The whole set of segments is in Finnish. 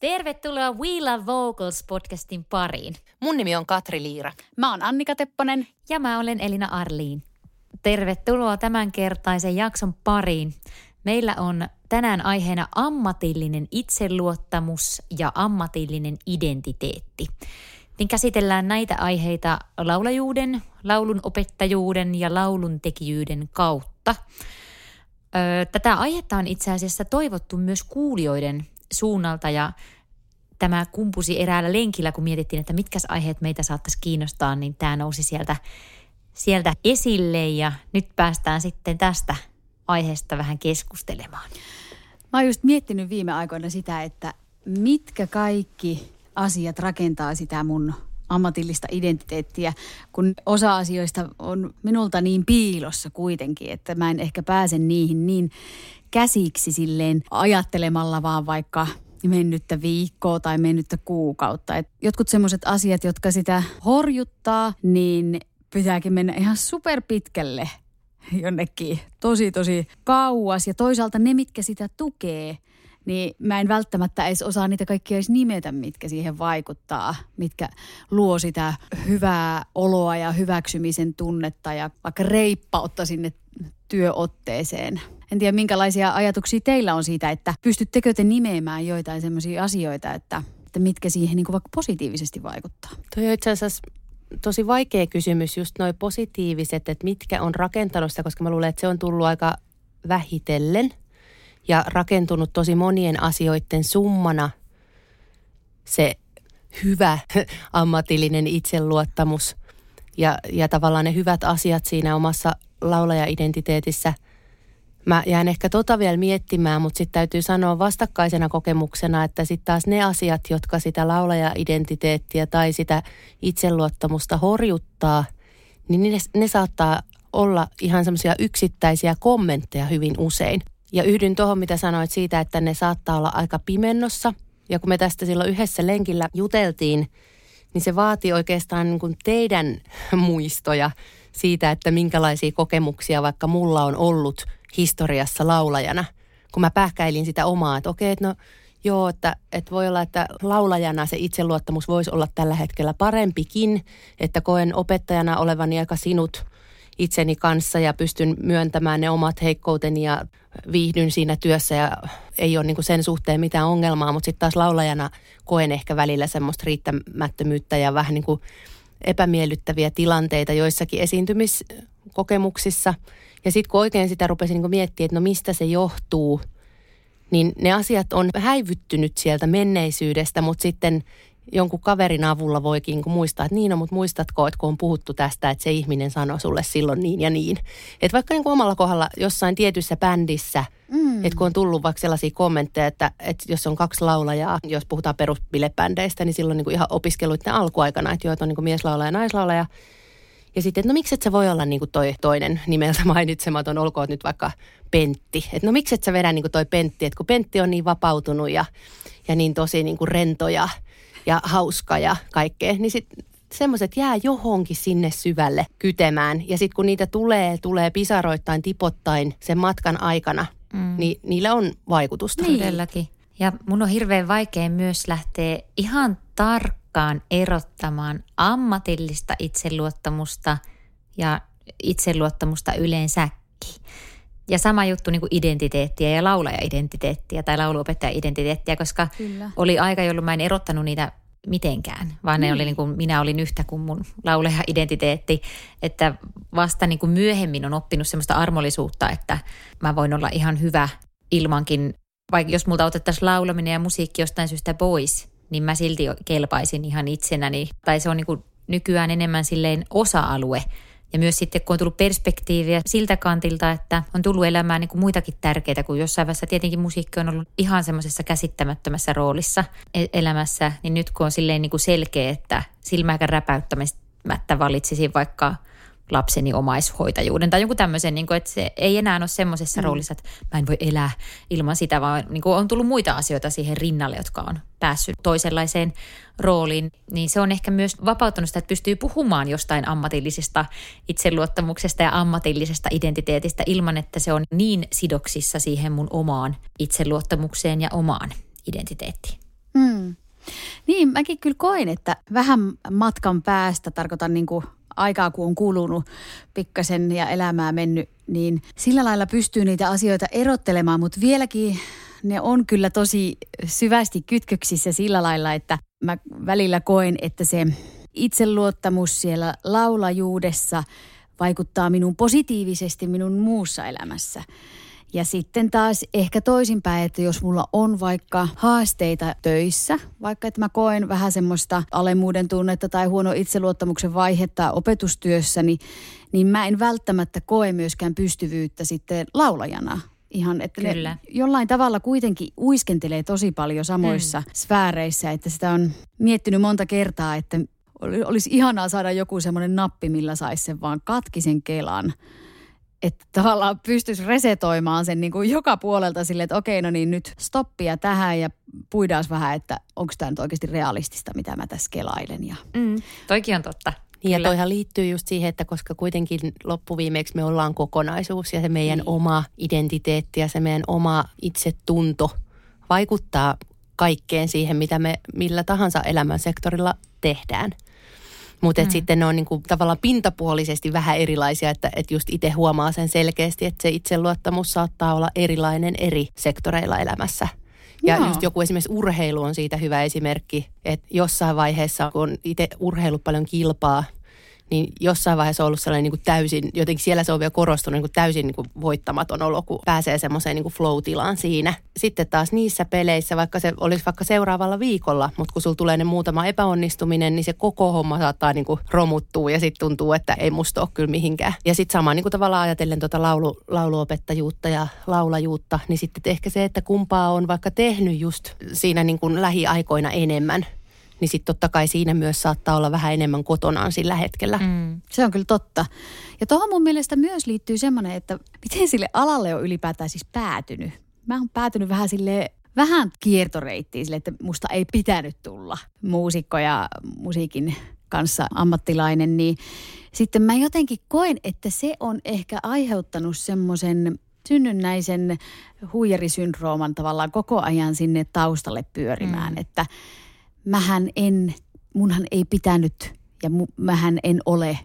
Tervetuloa We Love Vocals podcastin pariin. Mun nimi on Katri Liira. Mä oon Annika Tepponen. Ja mä olen Elina Arliin. Tervetuloa tämänkertaisen jakson pariin. Meillä on tänään aiheena ammatillinen itseluottamus ja ammatillinen identiteetti. Niin käsitellään näitä aiheita laulajuuden, laulun opettajuuden ja laulun tekijyyden kautta. Tätä aihetta on itse asiassa toivottu myös kuulijoiden suunnalta ja tämä kumpusi eräällä lenkillä, kun mietittiin, että mitkä aiheet meitä saattaisi kiinnostaa, niin tämä nousi sieltä, sieltä esille ja nyt päästään sitten tästä aiheesta vähän keskustelemaan. Mä oon just miettinyt viime aikoina sitä, että mitkä kaikki asiat rakentaa sitä mun ammatillista identiteettiä, kun osa asioista on minulta niin piilossa kuitenkin, että mä en ehkä pääse niihin niin käsiksi silleen ajattelemalla vaan vaikka mennyttä viikkoa tai mennyttä kuukautta. Et jotkut semmoiset asiat, jotka sitä horjuttaa, niin pitääkin mennä ihan super pitkälle jonnekin tosi tosi kauas. Ja toisaalta ne, mitkä sitä tukee, niin mä en välttämättä edes osaa niitä kaikkia edes nimetä, mitkä siihen vaikuttaa, mitkä luo sitä hyvää oloa ja hyväksymisen tunnetta ja vaikka reippautta sinne työotteeseen. En tiedä, minkälaisia ajatuksia teillä on siitä, että pystyttekö te nimeämään joitain sellaisia asioita, että, että mitkä siihen niin kuin vaikka positiivisesti vaikuttaa? Toi on itse asiassa tosi vaikea kysymys, just noin positiiviset, että mitkä on rakentanut sitä, koska mä luulen, että se on tullut aika vähitellen ja rakentunut tosi monien asioiden summana se hyvä ammatillinen itseluottamus ja, ja tavallaan ne hyvät asiat siinä omassa laulaja-identiteetissä – Mä jään ehkä tota vielä miettimään, mutta sitten täytyy sanoa vastakkaisena kokemuksena, että sitten taas ne asiat, jotka sitä laulaja-identiteettiä tai sitä itseluottamusta horjuttaa, niin ne, ne saattaa olla ihan semmoisia yksittäisiä kommentteja hyvin usein. Ja yhdyn tuohon, mitä sanoit siitä, että ne saattaa olla aika pimennossa. Ja kun me tästä silloin yhdessä lenkillä juteltiin, niin se vaatii oikeastaan niin kuin teidän muistoja siitä, että minkälaisia kokemuksia vaikka mulla on ollut – historiassa laulajana, kun mä pähkäilin sitä omaa, että okei, että no joo, että, että voi olla, että laulajana se itseluottamus voisi olla tällä hetkellä parempikin, että koen opettajana olevani aika sinut itseni kanssa ja pystyn myöntämään ne omat heikkouteni ja viihdyn siinä työssä ja ei ole niin sen suhteen mitään ongelmaa, mutta sitten taas laulajana koen ehkä välillä semmoista riittämättömyyttä ja vähän niin kuin epämiellyttäviä tilanteita joissakin esiintymiskokemuksissa – ja sitten kun oikein sitä rupesin niin miettimään, että no mistä se johtuu, niin ne asiat on häivyttynyt sieltä menneisyydestä, mutta sitten jonkun kaverin avulla voikin niin muistaa, että niin on, mutta muistatko, että kun on puhuttu tästä, että se ihminen sanoi sulle silloin niin ja niin. Että vaikka niin kuin omalla kohdalla jossain tietyssä bändissä, mm. että kun on tullut vaikka sellaisia kommentteja, että, että jos on kaksi laulajaa, jos puhutaan perusbilebändeistä, niin silloin niin kuin ihan opiskeluiden alkuaikana, että joo, että on niin kuin mieslaulaja ja naislaulaja, ja sitten, että no miksi et sä voi olla niin kuin toi toinen nimeltä mainitsematon, olkoon nyt vaikka Pentti. Että no miksi et sä vedä niin kuin toi Pentti, että kun Pentti on niin vapautunut ja, ja niin tosi niin kuin rento ja, ja hauska ja kaikkea, niin sitten semmoiset jää johonkin sinne syvälle kytemään. Ja sitten kun niitä tulee, tulee pisaroittain, tipottain sen matkan aikana, mm. niin niillä on vaikutusta. Niin. Todellakin. Ja mun on hirveän vaikea myös lähteä ihan tarkkaan tarkkaan erottamaan ammatillista itseluottamusta ja itseluottamusta yleensäkin. Ja sama juttu niin kuin identiteettiä ja laulaja-identiteettiä tai lauluopettaja-identiteettiä, koska Kyllä. oli aika, jolloin mä en erottanut niitä mitenkään, vaan mm. ne oli niin kuin, minä olin yhtä kuin mun laulaja-identiteetti, että vasta niin kuin myöhemmin on oppinut semmoista armollisuutta, että mä voin olla ihan hyvä ilmankin, vaikka jos multa otettaisiin laulaminen ja musiikki jostain syystä pois, niin mä silti kelpaisin ihan itsenäni. Tai se on niin kuin nykyään enemmän silleen osa-alue. Ja myös sitten, kun on tullut perspektiiviä siltä kantilta, että on tullut elämään niin kuin muitakin tärkeitä, kuin jossain vaiheessa tietenkin musiikki on ollut ihan semmoisessa käsittämättömässä roolissa e- elämässä, niin nyt kun on silleen niin kuin selkeä, että silmäkään räpäyttämättä valitsisin vaikka lapseni omaishoitajuuden tai jonkun tämmöisen, niin kuin, että se ei enää ole semmoisessa mm. roolissa, että mä en voi elää ilman sitä, vaan niin kuin on tullut muita asioita siihen rinnalle, jotka on päässyt toisenlaiseen rooliin, niin se on ehkä myös vapauttanut sitä, että pystyy puhumaan jostain ammatillisesta itseluottamuksesta ja ammatillisesta identiteetistä ilman, että se on niin sidoksissa siihen mun omaan itseluottamukseen ja omaan identiteettiin. Mm. Niin, mäkin kyllä koin, että vähän matkan päästä, tarkoitan niin kuin aikaa kun on kulunut pikkasen ja elämää mennyt, niin sillä lailla pystyy niitä asioita erottelemaan, mutta vieläkin ne on kyllä tosi syvästi kytköksissä sillä lailla, että mä välillä koen, että se itseluottamus siellä laulajuudessa vaikuttaa minun positiivisesti minun muussa elämässä. Ja sitten taas ehkä toisinpäin, että jos mulla on vaikka haasteita töissä, vaikka että mä koen vähän semmoista alemmuuden tunnetta tai huono itseluottamuksen vaihetta opetustyössä, niin, niin mä en välttämättä koe myöskään pystyvyyttä sitten laulajana. Ihan, että Kyllä. ne jollain tavalla kuitenkin uiskentelee tosi paljon samoissa mm. sfääreissä, että sitä on miettinyt monta kertaa, että olisi ihanaa saada joku semmoinen nappi, millä saisi sen vaan katkisen kelan että tavallaan pystyisi resetoimaan sen niin kuin joka puolelta sille, että okei, no niin nyt stoppia tähän ja puidaan vähän, että onko tämä nyt oikeasti realistista, mitä mä tässä kelailen. Ja... Mm, toikin on totta. Niin ja toihan liittyy just siihen, että koska kuitenkin loppuviimeksi me ollaan kokonaisuus ja se meidän niin. oma identiteetti ja se meidän oma itsetunto vaikuttaa kaikkeen siihen, mitä me millä tahansa elämän sektorilla tehdään. Mutta mm. sitten ne on niinku tavallaan pintapuolisesti vähän erilaisia, että et just itse huomaa sen selkeästi, että se itseluottamus saattaa olla erilainen eri sektoreilla elämässä. Ja Joo. just joku esimerkiksi urheilu on siitä hyvä esimerkki, että jossain vaiheessa, kun itse urheilu paljon kilpaa, niin jossain vaiheessa on ollut sellainen niin kuin täysin, jotenkin siellä se on vielä korostunut niin kuin täysin niin kuin voittamaton olo, kun pääsee semmoiseen niin flow-tilaan siinä. Sitten taas niissä peleissä, vaikka se olisi vaikka seuraavalla viikolla, mutta kun sulla tulee ne muutama epäonnistuminen, niin se koko homma saattaa niin kuin romuttua ja sitten tuntuu, että ei musta ole kyllä mihinkään. Ja sitten sama niin kuin tavallaan ajatellen tuota laulu, lauluopettajuutta ja laulajuutta, niin sitten ehkä se, että kumpaa on vaikka tehnyt just siinä niin kuin lähiaikoina enemmän – niin sitten totta kai siinä myös saattaa olla vähän enemmän kotonaan sillä hetkellä. Mm. Se on kyllä totta. Ja tuohon mun mielestä myös liittyy semmoinen, että miten sille alalle on ylipäätään siis päätynyt. Mä oon päätynyt vähän sille vähän kiertoreittiin sille, että musta ei pitänyt tulla muusikko ja musiikin kanssa ammattilainen, niin sitten mä jotenkin koen, että se on ehkä aiheuttanut semmoisen synnynnäisen huijarisyndrooman tavallaan koko ajan sinne taustalle pyörimään, mm. että – mähän en, munhan ei pitänyt ja mu, mähän en ole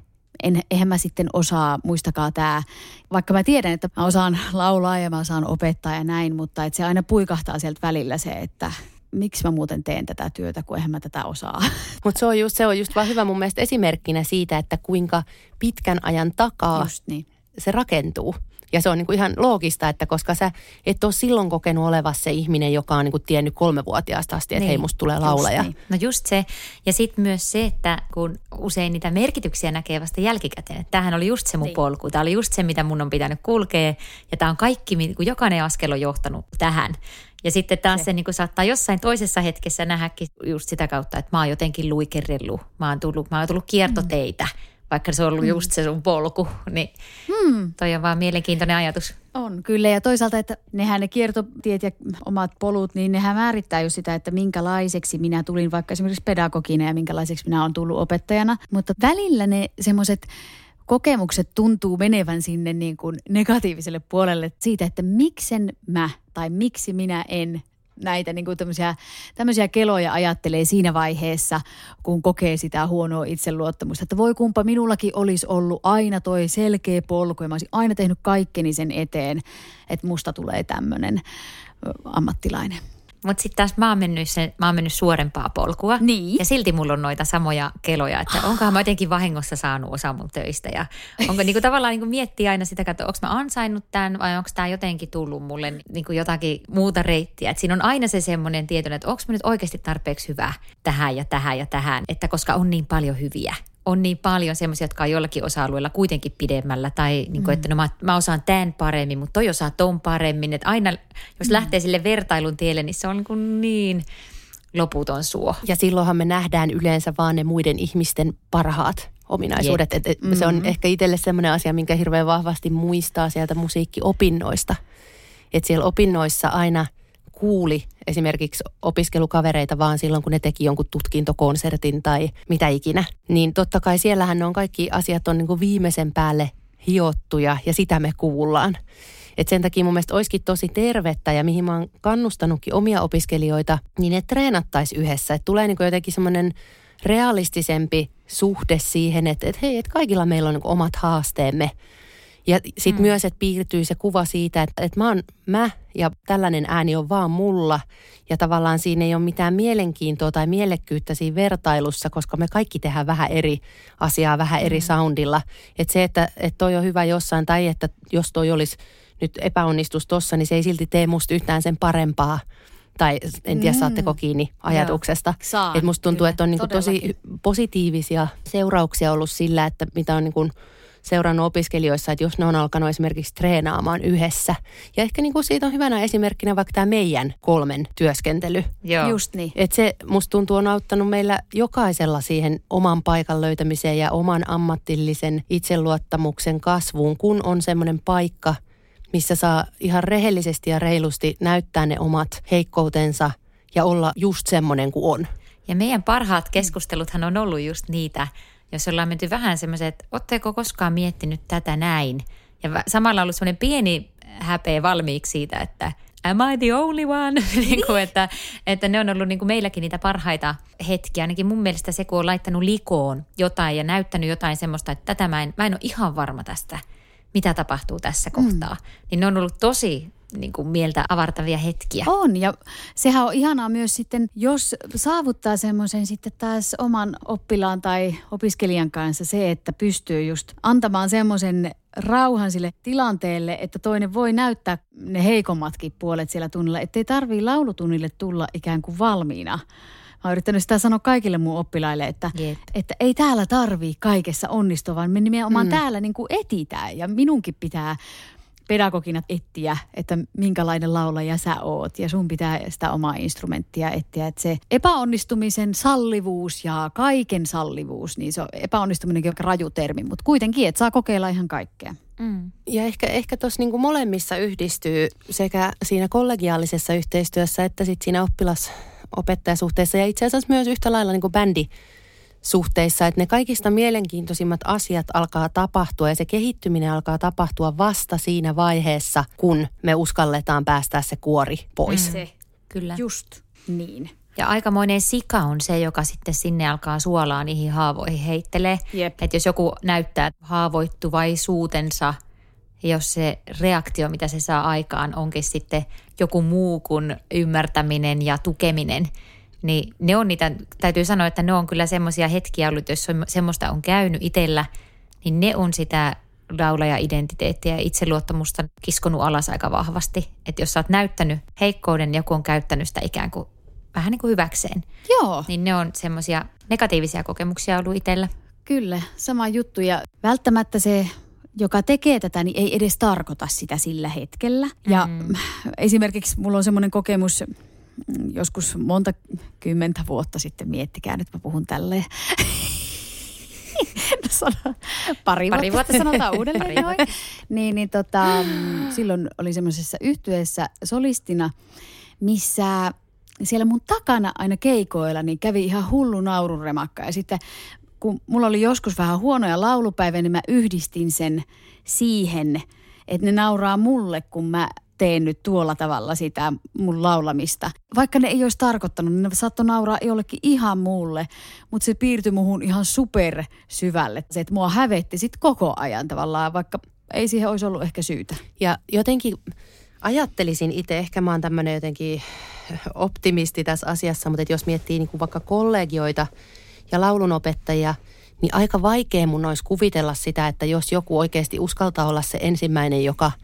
en, eihän mä sitten osaa, muistakaa tämä, vaikka mä tiedän, että mä osaan laulaa ja mä osaan opettaa ja näin, mutta että se aina puikahtaa sieltä välillä se, että miksi mä muuten teen tätä työtä, kun eihän mä tätä osaa. Mutta se on just, se on just vaan hyvä mun mielestä esimerkkinä siitä, että kuinka pitkän ajan takaa niin. se rakentuu. Ja se on niin kuin ihan loogista, että koska sä et ole silloin kokenut olevas se ihminen, joka on niin kuin tiennyt kolmevuotiaasta asti, että niin. hei musta tulee laulaja. Just niin. No just se. Ja sitten myös se, että kun usein niitä merkityksiä näkee vasta jälkikäteen. Että tämähän oli just se mun niin. polku. Tämä oli just se, mitä mun on pitänyt kulkea. Ja tämä on kaikki, kun jokainen askel on johtanut tähän. Ja sitten taas se, se niin kuin saattaa jossain toisessa hetkessä nähdäkin just sitä kautta, että mä oon jotenkin luikerellut. Mä oon tullut, mä oon tullut kiertoteitä. Mm vaikka se on ollut mm. just se sun polku, niin mm. toi on vaan mielenkiintoinen ajatus. On, kyllä. Ja toisaalta, että nehän ne kiertotiet ja omat polut, niin nehän määrittää jo sitä, että minkälaiseksi minä tulin vaikka esimerkiksi pedagogina ja minkälaiseksi minä olen tullut opettajana. Mutta välillä ne semmoiset kokemukset tuntuu menevän sinne niin kuin negatiiviselle puolelle siitä, että miksen mä tai miksi minä en näitä niin kuin tämmöisiä, tämmöisiä keloja ajattelee siinä vaiheessa, kun kokee sitä huonoa itseluottamusta. Että voi kumpa minullakin olisi ollut aina toi selkeä polku ja mä olisin aina tehnyt kaikkeni sen eteen, että musta tulee tämmöinen ammattilainen. Mutta sitten taas mä oon, mennyt sen, mä oon mennyt suorempaa polkua. Niin. Ja silti mulla on noita samoja keloja, että onkohan mä jotenkin vahingossa saanut osa mun töistä. Ja onko niinku tavallaan niinku miettiä aina sitä, että onko mä ansainnut tämän vai onko tämä jotenkin tullut mulle niinku jotakin muuta reittiä. Et siinä on aina se semmoinen tieto, että onko mä nyt oikeasti tarpeeksi hyvä tähän ja tähän ja tähän. Että koska on niin paljon hyviä on niin paljon semmoisia, jotka on jollakin osa-alueella kuitenkin pidemmällä. Tai niin kuin, mm. että no mä, mä osaan tämän paremmin, mutta toi osaa ton paremmin. Että aina, jos mm. lähtee sille vertailun tielle, niin se on niin, kuin niin loputon suo. Ja silloinhan me nähdään yleensä vaan ne muiden ihmisten parhaat ominaisuudet. Et, et mm-hmm. Se on ehkä itselle semmoinen asia, minkä hirveän vahvasti muistaa sieltä musiikkiopinnoista. Että siellä opinnoissa aina kuuli esimerkiksi opiskelukavereita vaan silloin, kun ne teki jonkun tutkintokonsertin tai mitä ikinä. Niin totta kai siellähän on kaikki asiat on niin kuin viimeisen päälle hiottuja ja sitä me kuullaan. Et sen takia mun mielestä olisikin tosi tervettä ja mihin mä oon kannustanutkin omia opiskelijoita, niin ne treenattaisi yhdessä. Että tulee niin jotenkin semmoinen realistisempi suhde siihen, että, että hei, että kaikilla meillä on niin omat haasteemme. Ja sitten mm. myös, että piirtyy se kuva siitä, että, että mä oon mä ja tällainen ääni on vaan mulla. Ja tavallaan siinä ei ole mitään mielenkiintoa tai mielekkyyttä siinä vertailussa, koska me kaikki tehdään vähän eri asiaa, vähän eri mm. soundilla. Että se, että, että toi on hyvä jossain tai että jos toi olisi nyt epäonnistus tossa, niin se ei silti tee musta yhtään sen parempaa. Tai en tiedä, mm. saatteko kiinni ajatuksesta. Että musta tuntuu, Kyllä, että on niinku tosi positiivisia seurauksia ollut sillä, että mitä on niinku seurannut opiskelijoissa, että jos ne on alkanut esimerkiksi treenaamaan yhdessä. Ja ehkä niin kuin siitä on hyvänä esimerkkinä vaikka tämä meidän kolmen työskentely. Joo. Just niin. Että se musta tuntuu on auttanut meillä jokaisella siihen oman paikan löytämiseen ja oman ammatillisen itseluottamuksen kasvuun, kun on semmoinen paikka, missä saa ihan rehellisesti ja reilusti näyttää ne omat heikkoutensa ja olla just semmoinen kuin on. Ja meidän parhaat keskusteluthan on ollut just niitä, jos ollaan menty vähän semmoisen, että ootteko koskaan miettinyt tätä näin? Ja samalla ollut semmoinen pieni häpeä valmiiksi siitä, että am I the only one? niin kuin, että, että ne on ollut niin kuin meilläkin niitä parhaita hetkiä. Ainakin mun mielestä se, kun on laittanut likoon jotain ja näyttänyt jotain semmoista, että tätä mä en, mä en ole ihan varma tästä, mitä tapahtuu tässä mm. kohtaa. Niin ne on ollut tosi niin kuin mieltä avartavia hetkiä. On ja sehän on ihanaa myös sitten, jos saavuttaa semmoisen sitten taas oman oppilaan tai opiskelijan kanssa se, että pystyy just antamaan semmoisen rauhan sille tilanteelle, että toinen voi näyttää ne heikommatkin puolet siellä tunnilla, ettei tarvii laulutunnille tulla ikään kuin valmiina. Mä oon yrittänyt sitä sanoa kaikille mun oppilaille, että, että ei täällä tarvii kaikessa onnistua, vaan me nimenomaan mm. täällä niin kuin etitään. Ja minunkin pitää pedagogina etsiä, että minkälainen laulaja sä oot. Ja sun pitää sitä omaa instrumenttia etsiä. Että se epäonnistumisen sallivuus ja kaiken sallivuus, niin se on epäonnistuminenkin on raju termi, mutta kuitenkin, että saa kokeilla ihan kaikkea. Mm. Ja ehkä, ehkä tuossa niinku molemmissa yhdistyy sekä siinä kollegiaalisessa yhteistyössä että sitten siinä oppilas-opettajasuhteessa ja itse asiassa myös yhtä lailla niinku bändi suhteissa, että ne kaikista mielenkiintoisimmat asiat alkaa tapahtua ja se kehittyminen alkaa tapahtua vasta siinä vaiheessa, kun me uskalletaan päästää se kuori pois. Mm. Se, kyllä. Just niin. Ja aikamoinen sika on se, joka sitten sinne alkaa suolaa niihin haavoihin heittelee. Että jos joku näyttää haavoittuvaisuutensa, jos se reaktio, mitä se saa aikaan, onkin sitten joku muu kuin ymmärtäminen ja tukeminen – niin ne on niitä, täytyy sanoa, että ne on kyllä semmoisia hetkiä ollut, jos semmoista on käynyt itsellä, niin ne on sitä laulaja-identiteettiä ja itseluottamusta kiskonut alas aika vahvasti. Että jos sä oot näyttänyt heikkouden, joku on käyttänyt sitä ikään kuin vähän niin kuin hyväkseen. Joo. Niin ne on semmoisia negatiivisia kokemuksia ollut itsellä. Kyllä, sama juttu. Ja välttämättä se joka tekee tätä, niin ei edes tarkoita sitä sillä hetkellä. Ja mm. esimerkiksi mulla on semmoinen kokemus, joskus monta kymmentä vuotta sitten, miettikää nyt mä puhun tälleen. no, pari, pari vuotta, sanotaan uudelleen noin. Niin, niin tota, silloin oli semmoisessa yhtyeessä solistina, missä siellä mun takana aina keikoilla niin kävi ihan hullu naurunremakka. Ja sitten kun mulla oli joskus vähän huonoja laulupäiviä, niin mä yhdistin sen siihen, että ne nauraa mulle, kun mä teen nyt tuolla tavalla sitä mun laulamista. Vaikka ne ei olisi tarkoittanut, niin ne saattoi nauraa jollekin ihan muulle, mutta se piirtyi muhun ihan super syvälle. Se, että mua hävetti sit koko ajan tavallaan, vaikka ei siihen olisi ollut ehkä syytä. Ja jotenkin ajattelisin itse, ehkä mä oon tämmöinen jotenkin optimisti tässä asiassa, mutta jos miettii niin vaikka kollegioita ja laulunopettajia, niin aika vaikea mun olisi kuvitella sitä, että jos joku oikeasti uskaltaa olla se ensimmäinen, joka –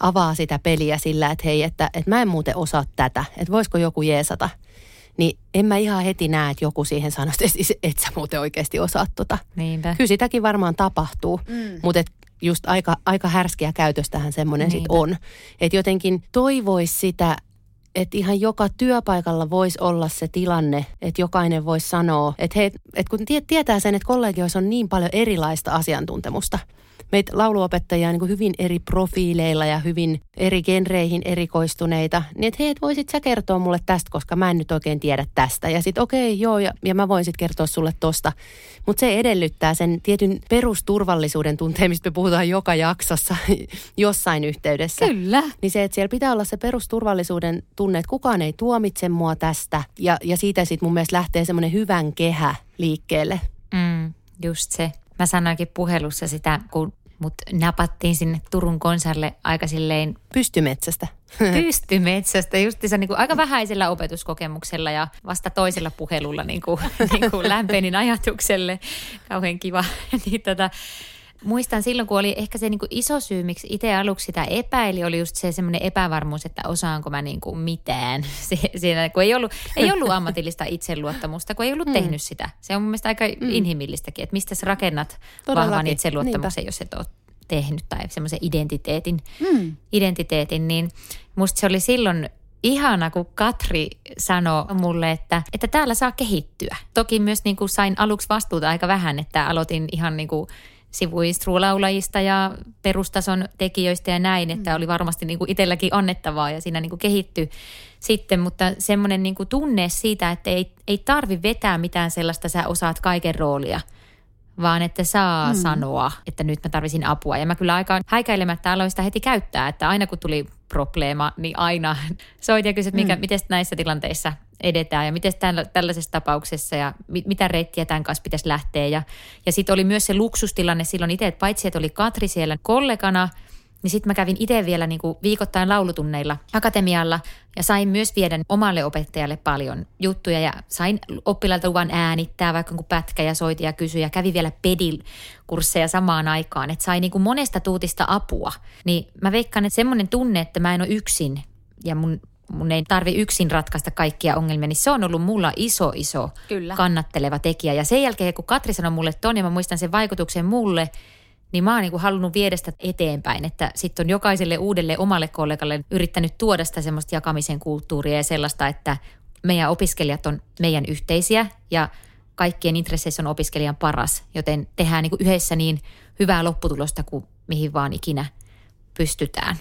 avaa sitä peliä sillä, että hei, että, että mä en muuten osaa tätä, että voisiko joku jeesata. Niin en mä ihan heti näe, että joku siihen sanoisi, että et sä muuten oikeasti osaat tota. Niinpä. Kyllä sitäkin varmaan tapahtuu, mm. mutta et just aika, aika härskiä käytöstähän semmoinen sitten on. Että jotenkin toivoisi sitä, että ihan joka työpaikalla voisi olla se tilanne, että jokainen voisi sanoa, että, he, että kun tietää sen, että kollegioissa on niin paljon erilaista asiantuntemusta – meitä lauluopettajia niin kuin hyvin eri profiileilla ja hyvin eri genreihin erikoistuneita, niin että hei, et voisit sä kertoa mulle tästä, koska mä en nyt oikein tiedä tästä. Ja sitten okei, okay, joo, ja, ja mä voin sitten kertoa sulle tosta. Mutta se edellyttää sen tietyn perusturvallisuuden tunteen, mistä me puhutaan joka jaksossa jossain yhteydessä. Kyllä. Niin se, että siellä pitää olla se perusturvallisuuden tunne, että kukaan ei tuomitse mua tästä. Ja, ja siitä sitten mun mielestä lähtee semmoinen hyvän kehä liikkeelle. Mm, just se. Mä sanoinkin puhelussa sitä, kun mut napattiin sinne Turun konsalle aika silleen... Pystymetsästä. Pystymetsästä, se niin kuin aika vähäisellä opetuskokemuksella ja vasta toisella puhelulla niin kuin, niin kuin lämpenin ajatukselle. Kauhean kiva. niin tota, muistan silloin, kun oli ehkä se niin kuin iso syy, miksi itse aluksi sitä epäili, oli just se semmoinen epävarmuus, että osaanko mä niin kuin mitään. Siinä, kun ei ollut, ei ollut ammatillista itseluottamusta, kun ei ollut mm. tehnyt sitä. Se on mun mielestä aika mm. inhimillistäkin, että mistä sä rakennat Todellakin. vahvan itseluottamuksen, Niinpä. jos et ole tehnyt tai semmoisen identiteetin, mm. identiteetin, niin musta se oli silloin ihana, kun Katri sanoi mulle, että, että täällä saa kehittyä. Toki myös niin kuin sain aluksi vastuuta aika vähän, että aloitin ihan niin kuin sivuinstruulaulajista ja perustason tekijöistä ja näin, että mm. oli varmasti niin kuin itselläkin annettavaa ja siinä niin kuin kehittyi sitten, mutta semmoinen niin kuin tunne siitä, että ei, ei tarvi vetää mitään sellaista, sä osaat kaiken roolia – vaan että saa mm. sanoa, että nyt mä tarvisin apua. Ja mä kyllä aika häikäilemättä aloin sitä heti käyttää, että aina kun tuli probleema, niin aina soit ja kysyt, mikä, mm. miten näissä tilanteissa edetään ja miten tällaisessa tapauksessa ja mit, mitä reittiä tämän kanssa pitäisi lähteä. Ja, ja sitten oli myös se luksustilanne silloin itse, että paitsi että oli Katri siellä kollegana – niin sitten mä kävin itse vielä niin kuin viikoittain laulutunneilla akatemialla ja sain myös viedä omalle opettajalle paljon juttuja ja sain oppilailta luvan äänittää vaikka kun pätkä ja soiti ja kysyi ja kävi vielä pedil-kursseja samaan aikaan, että sai niin kuin monesta tuutista apua. Niin mä veikkaan, että semmoinen tunne, että mä en ole yksin ja mun mun ei tarvi yksin ratkaista kaikkia ongelmia, niin se on ollut mulla iso, iso Kyllä. kannatteleva tekijä. Ja sen jälkeen, kun Katri sanoi mulle ton, ja mä muistan sen vaikutuksen mulle, niin mä oon niin kuin halunnut viedä sitä eteenpäin, että sitten on jokaiselle uudelle omalle kollegalle yrittänyt tuoda sitä semmoista jakamisen kulttuuria ja sellaista, että meidän opiskelijat on meidän yhteisiä ja kaikkien intresseissä on opiskelijan paras, joten tehdään niin kuin yhdessä niin hyvää lopputulosta kuin mihin vaan ikinä pystytään.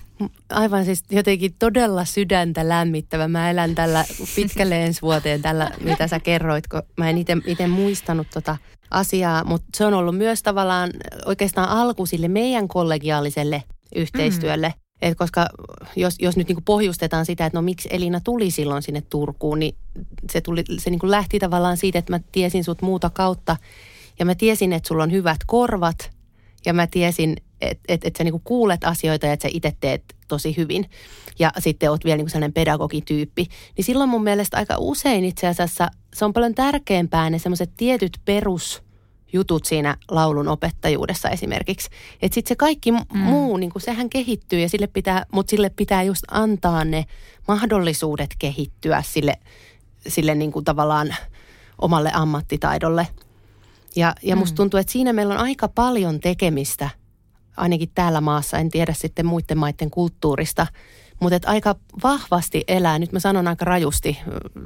Aivan siis jotenkin todella sydäntä lämmittävä. Mä elän tällä pitkälle ensi vuoteen tällä, mitä sä kerroit, kun mä en itse muistanut tota asiaa, mutta se on ollut myös tavallaan oikeastaan alku sille meidän kollegiaaliselle yhteistyölle. Mm. Et koska jos, jos nyt niin pohjustetaan sitä, että no miksi Elina tuli silloin sinne Turkuun, niin se, tuli, se niin lähti tavallaan siitä, että mä tiesin sut muuta kautta. Ja mä tiesin, että sulla on hyvät korvat ja mä tiesin, että et, et sä niinku kuulet asioita ja että sä itse teet tosi hyvin. Ja sitten oot vielä niinku sellainen pedagogityyppi. Niin silloin mun mielestä aika usein itse asiassa se on paljon tärkeämpää ne semmoiset tietyt perus jutut siinä laulun opettajuudessa esimerkiksi. Että sitten se kaikki mm. muu, niin kuin sehän kehittyy ja sille pitää, mutta sille pitää just antaa ne mahdollisuudet kehittyä sille, sille niin kuin tavallaan omalle ammattitaidolle. Ja, ja musta mm. tuntuu, että siinä meillä on aika paljon tekemistä, ainakin täällä maassa, en tiedä sitten muiden maiden kulttuurista, mutta että aika vahvasti elää, nyt mä sanon aika rajusti,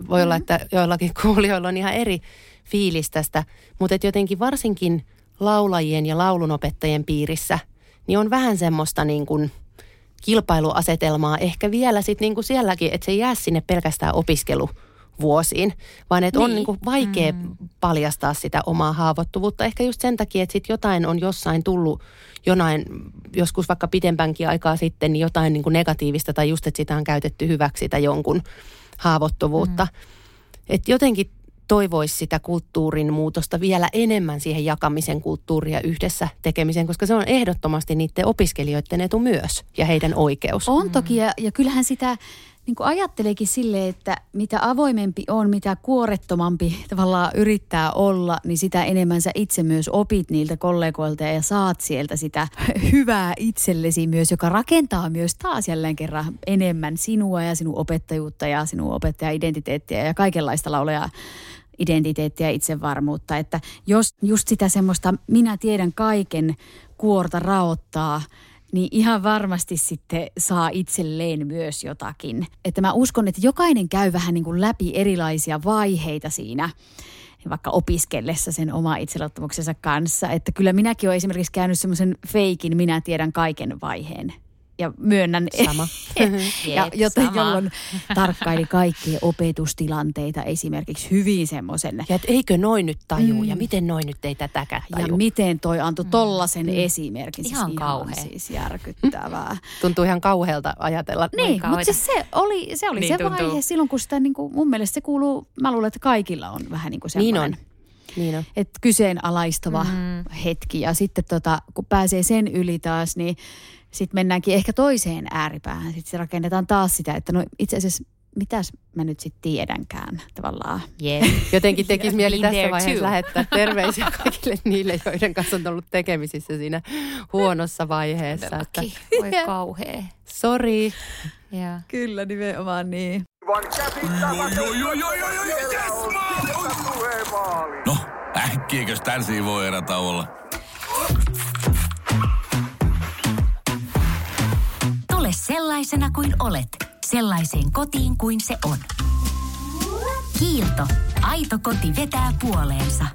voi olla, että joillakin kuulijoilla on ihan eri fiilis tästä, mutta että jotenkin varsinkin laulajien ja laulunopettajien piirissä, niin on vähän semmoista niin kuin kilpailuasetelmaa ehkä vielä sitten niin kuin sielläkin, että se jää sinne pelkästään opiskelu vuosiin, vaan että niin. on niin kuin vaikea mm. Paljastaa sitä omaa haavoittuvuutta. Ehkä just sen takia, että sit jotain on jossain tullut, jonain, joskus vaikka pidempänkin aikaa sitten, niin jotain niin kuin negatiivista tai just, että sitä on käytetty hyväksi tai jonkun haavoittuvuutta. Mm. Että jotenkin toivoisi sitä kulttuurin muutosta vielä enemmän siihen jakamisen kulttuuria yhdessä tekemisen, koska se on ehdottomasti niiden opiskelijoiden etu myös ja heidän oikeus. On toki ja, ja kyllähän sitä niin kuin ajatteleekin sille, että mitä avoimempi on, mitä kuorettomampi tavallaan yrittää olla, niin sitä enemmän sä itse myös opit niiltä kollegoilta ja saat sieltä sitä hyvää itsellesi myös, joka rakentaa myös taas jälleen kerran enemmän sinua ja sinun opettajuutta ja sinun opettaja-identiteettiä ja kaikenlaista lauleja identiteettiä ja itsevarmuutta. Että jos just sitä semmoista minä tiedän kaiken kuorta raottaa, niin ihan varmasti sitten saa itselleen myös jotakin. Että mä uskon, että jokainen käy vähän niin kuin läpi erilaisia vaiheita siinä vaikka opiskellessa sen oma itseluottamuksensa kanssa. Että kyllä minäkin olen esimerkiksi käynyt semmoisen feikin, minä tiedän kaiken vaiheen ja myönnän. Sama. ja joten sama. jolloin tarkkaili kaikkia opetustilanteita esimerkiksi hyvin semmoisen. Ja et eikö noin nyt tajuu Mm. ja miten noin nyt ei tätäkään Ja taju. miten toi antoi tollasen mm. esimerkin. Siis Ihan kauhea. siis järkyttävää. Tuntuu ihan kauhealta ajatella. niin, mutta siis se oli, se, oli Niin se tuntuu. vaihe silloin, kun sitä niin kuin, mun mielestä se kuuluu, mä luulen, että kaikilla on vähän niin kuin Niin semmoinen. on. Niin on. Että kyseenalaistava mm. hetki. Ja sitten tota, kun pääsee sen yli taas, niin sitten mennäänkin ehkä toiseen ääripäähän. Sitten rakennetaan taas sitä, että no itse asiassa mitäs mä nyt sitten tiedänkään tavallaan. Jep. Jotenkin tekisi mieli tässä vaiheessa too. lähettää terveisiä kaikille niille, joiden kanssa on ollut tekemisissä siinä huonossa vaiheessa. Että. Voi kauhea. sorry. Joo. Kyllä, nimenomaan niin. No, äkkiäkös tän voi erä olla? Sellaisena kuin olet, sellaiseen kotiin kuin se on. Kiilto. Aito koti vetää puoleensa.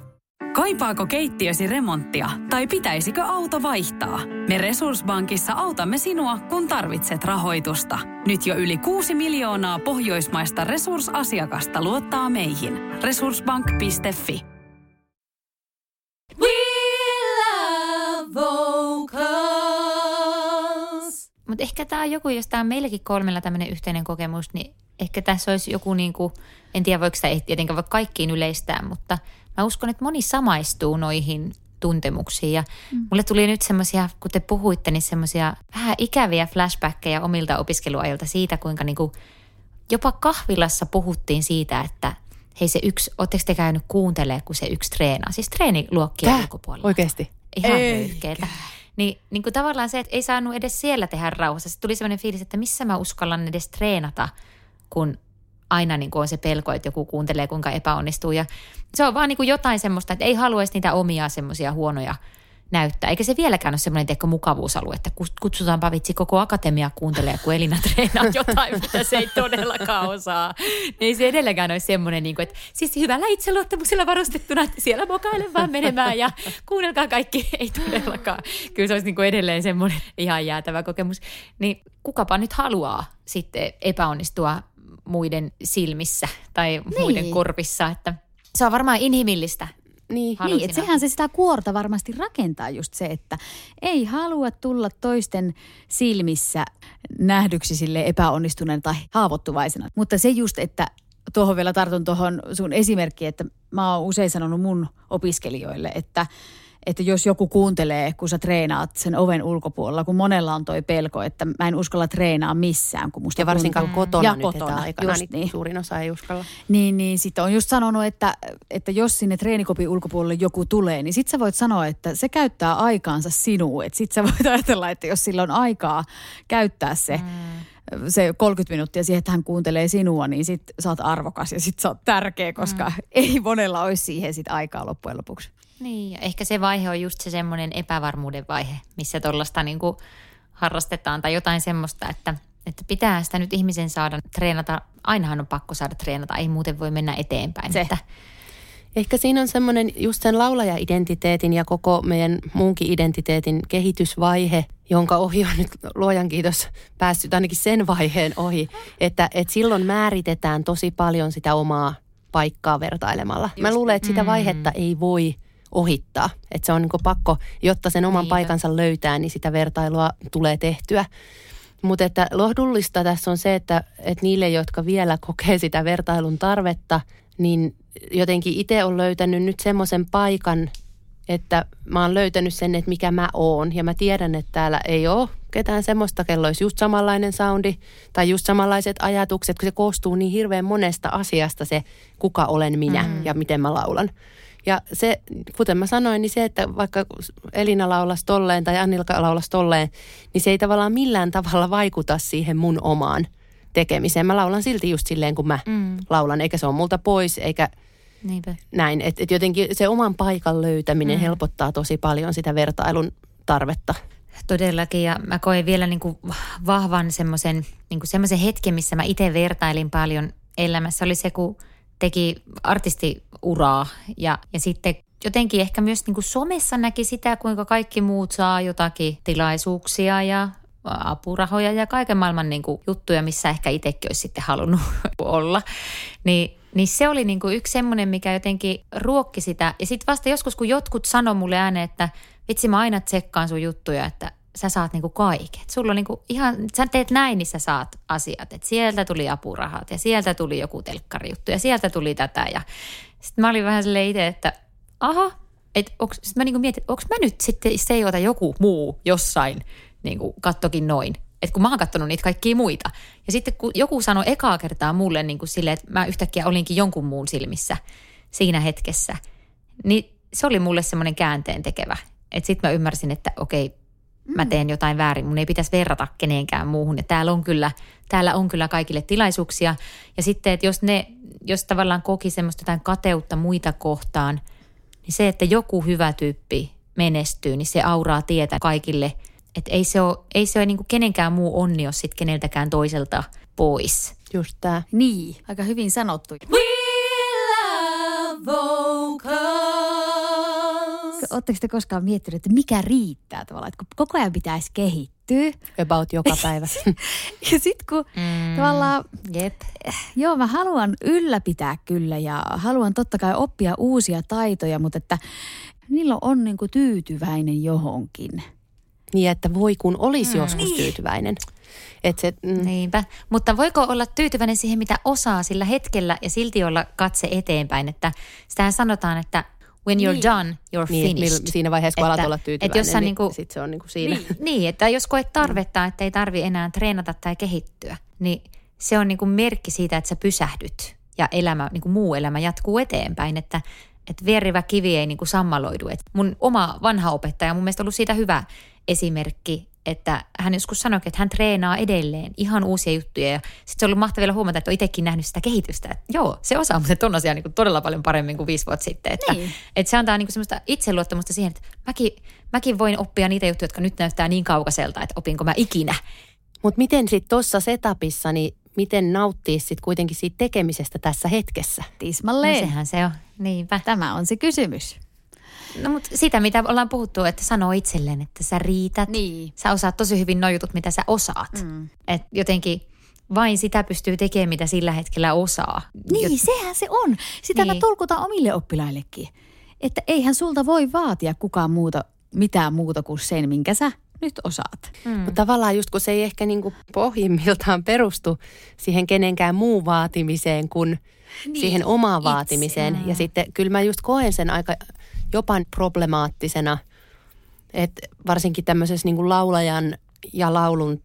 Kaipaako keittiösi remonttia tai pitäisikö auto vaihtaa? Me Resurssbankissa autamme sinua, kun tarvitset rahoitusta. Nyt jo yli 6 miljoonaa pohjoismaista resursasiakasta luottaa meihin. Resurssbank.fi Mutta ehkä tämä on joku, jos tämä on meilläkin kolmella tämmöinen yhteinen kokemus, niin ehkä tässä olisi joku niin kuin, en tiedä voiko sitä tietenkään voi kaikkiin yleistää, mutta mä uskon, että moni samaistuu noihin tuntemuksiin. Ja mm. mulle tuli nyt semmoisia, kun te puhuitte, niin semmoisia vähän ikäviä flashbackkejä omilta opiskeluajilta siitä, kuinka niin kuin jopa kahvilassa puhuttiin siitä, että hei se yksi, ootteko te käynyt kuuntelemaan, kun se yksi treenaa? Siis treeniluokkien Tää? ulkopuolella. Oikeasti. Ihan. Niin, niin kuin tavallaan se, että ei saanut edes siellä tehdä rauhassa. Sitten tuli sellainen fiilis, että missä mä uskallan edes treenata, kun aina niin kuin on se pelko, että joku kuuntelee, kuinka epäonnistuu. Ja se on vaan niin kuin jotain semmoista, että ei haluaisi niitä omia semmoisia huonoja näyttää. Eikä se vieläkään ole semmoinen teko mukavuusalue, että kutsutaanpa vitsi koko akatemia kuuntelee, kun Elina treenaa jotain, mitä se ei todellakaan osaa. Niin ei se edelläkään ole semmoinen, niin kuin, että siis hyvällä itseluottamuksella varustettuna, että siellä mokaile vaan menemään ja kuunnelkaa kaikki. Ei todellakaan. Kyllä se olisi niin kuin edelleen semmoinen ihan jäätävä kokemus. Niin kukapa nyt haluaa sitten epäonnistua muiden silmissä tai niin. muiden korvissa, että se on varmaan inhimillistä Niin. Niin, että sehän se sitä kuorta varmasti rakentaa just se, että ei halua tulla toisten silmissä nähdyksi sille epäonnistuneena tai haavoittuvaisena. Mutta se just, että tuohon vielä tartun tuohon sun esimerkkiin, että mä oon usein sanonut mun opiskelijoille, että että jos joku kuuntelee, kun sä treenaat sen oven ulkopuolella, kun monella on toi pelko, että mä en uskalla treenaa missään, kun musta Ja varsinkaan tuntuu- kotona ja nyt kotona, aikana, just niin, niin. suurin osa ei uskalla. Niin, niin sitten on just sanonut, että, että jos sinne treenikopin ulkopuolelle joku tulee, niin sit sä voit sanoa, että se käyttää aikaansa sinuun. Että sit sä voit ajatella, että jos sillä on aikaa käyttää se, mm. se 30 minuuttia siihen, että hän kuuntelee sinua, niin sit sä oot arvokas ja sit sä oot tärkeä, koska mm. ei monella olisi siihen sit aikaa loppujen lopuksi. Niin, ja ehkä se vaihe on just se semmoinen epävarmuuden vaihe, missä tuollaista niin harrastetaan tai jotain semmoista, että, että pitää sitä nyt ihmisen saada treenata. Ainahan on pakko saada treenata, ei muuten voi mennä eteenpäin. Se. Että, Ehkä siinä on semmoinen just sen laulaja-identiteetin ja koko meidän muunkin identiteetin kehitysvaihe, jonka ohi on nyt luojan kiitos päässyt ainakin sen vaiheen ohi, että, että silloin määritetään tosi paljon sitä omaa paikkaa vertailemalla. Just. Mä luulen, että sitä vaihetta ei voi ohittaa. Että se on niin pakko, jotta sen oman Niinpä. paikansa löytää, niin sitä vertailua tulee tehtyä. Mutta että lohdullista tässä on se, että, että niille, jotka vielä kokee sitä vertailun tarvetta, niin jotenkin itse on löytänyt nyt semmoisen paikan, että mä oon löytänyt sen, että mikä mä oon. Ja mä tiedän, että täällä ei ole ketään semmoista, kello olisi just samanlainen soundi tai just samanlaiset ajatukset, kun se koostuu niin hirveän monesta asiasta se, kuka olen minä mm. ja miten mä laulan. Ja se, kuten mä sanoin, niin se, että vaikka Elina laulasi tolleen tai Annilka laulasi tolleen, niin se ei tavallaan millään tavalla vaikuta siihen mun omaan tekemiseen. Mä laulan silti just silleen, kun mä mm. laulan, eikä se ole multa pois, eikä niinpä. näin. Että et jotenkin se oman paikan löytäminen mm. helpottaa tosi paljon sitä vertailun tarvetta. Todellakin ja mä koin vielä niin kuin vahvan semmoisen niin kuin hetken, missä mä itse vertailin paljon elämässä. Oli se, kun teki artistiuraa ja, ja sitten jotenkin ehkä myös niin kuin somessa näki sitä, kuinka kaikki muut saa jotakin tilaisuuksia ja apurahoja ja kaiken maailman niin kuin juttuja, missä ehkä itsekin olisi sitten halunnut olla. Niin, niin se oli niin kuin yksi semmoinen, mikä jotenkin ruokki sitä. Ja sitten vasta joskus, kun jotkut sanoi mulle ääneen, että vitsi mä aina tsekkaan sun juttuja, että sä saat niinku kaiket. Sulla on niinku ihan, sä teet näin, niin sä saat asiat. Et sieltä tuli apurahat ja sieltä tuli joku telkkarijuttu ja sieltä tuli tätä. Ja sitten mä olin vähän silleen itse, että aha, että sitten mä niinku mietin, onko mä nyt sitten se, jota joku muu jossain niinku kattokin noin. Että kun mä oon katsonut niitä kaikkia muita. Ja sitten kun joku sanoi ekaa kertaa mulle niin kuin silleen, että mä yhtäkkiä olinkin jonkun muun silmissä siinä hetkessä, niin se oli mulle semmoinen käänteen tekevä. Että sitten mä ymmärsin, että okei, mä teen jotain väärin, mun ei pitäisi verrata kenenkään muuhun. Ja täällä on kyllä, täällä on kyllä kaikille tilaisuuksia. Ja sitten, että jos ne, jos tavallaan koki semmoista jotain kateutta muita kohtaan, niin se, että joku hyvä tyyppi menestyy, niin se auraa tietä kaikille. Että ei se ole, ei se ole niin kenenkään muu onni, jos sitten keneltäkään toiselta pois. Just tää. Niin, aika hyvin sanottu. We love Oletteko te koskaan miettinyt, että mikä riittää tavallaan, että kun koko ajan pitäisi kehittyä. About joka päivä. ja sitten kun mm, tavallaan, jep. joo mä haluan ylläpitää kyllä ja haluan totta kai oppia uusia taitoja, mutta että milloin on niin kuin tyytyväinen johonkin. Niin, että voi kun olisi mm. joskus niin. tyytyväinen. Et se, mm. Niinpä. Mutta voiko olla tyytyväinen siihen, mitä osaa sillä hetkellä ja silti olla katse eteenpäin? Että sitähän sanotaan, että when you're niin. done, you're niin, finished. Siinä vaiheessa, kun alat olla tyytyväinen, että jos niin, niinku, sit se on niinku siinä. Niin, niin, että jos koet tarvetta, että ei tarvi enää treenata tai kehittyä, niin se on niinku merkki siitä, että sä pysähdyt ja elämä, niinku muu elämä jatkuu eteenpäin, että että vierivä kivi ei niinku sammaloidu. Et mun oma vanha opettaja mun mielestä ollut siitä hyvä esimerkki, että hän joskus sanoi, että hän treenaa edelleen ihan uusia juttuja. Ja sitten se oli mahtavaa huomata, että on itsekin nähnyt sitä kehitystä. Että joo, se osaa mutta ton asiaa niin todella paljon paremmin kuin viisi vuotta sitten. Että, niin. että se antaa niin kuin semmoista itseluottamusta siihen, että mäkin, mäkin voin oppia niitä juttuja, jotka nyt näyttää niin kaukaiselta, että opinko mä ikinä. Mutta miten sitten tuossa setupissa, niin miten nauttii sitten kuitenkin siitä tekemisestä tässä hetkessä? Tismalleen. No sehän se on, niinpä. Tämä on se kysymys. No mutta sitä, mitä ollaan puhuttu, että sanoo itselleen, että sä riität. Niin. Sä osaat tosi hyvin nuo jutut, mitä sä osaat. Mm. Et jotenkin vain sitä pystyy tekemään, mitä sillä hetkellä osaa. Niin, Jot... sehän se on. Sitä niin. mä tulkutan omille oppilaillekin. Että eihän sulta voi vaatia kukaan muuta, mitään muuta kuin sen, minkä sä nyt osaat. Mm. Mutta tavallaan just kun se ei ehkä niin kuin pohjimmiltaan perustu siihen kenenkään muun vaatimiseen kuin niin, siihen omaan itse. vaatimiseen. Ja sitten kyllä mä just koen sen aika jopa problemaattisena, että varsinkin tämmöisessä niin kuin laulajan ja laulun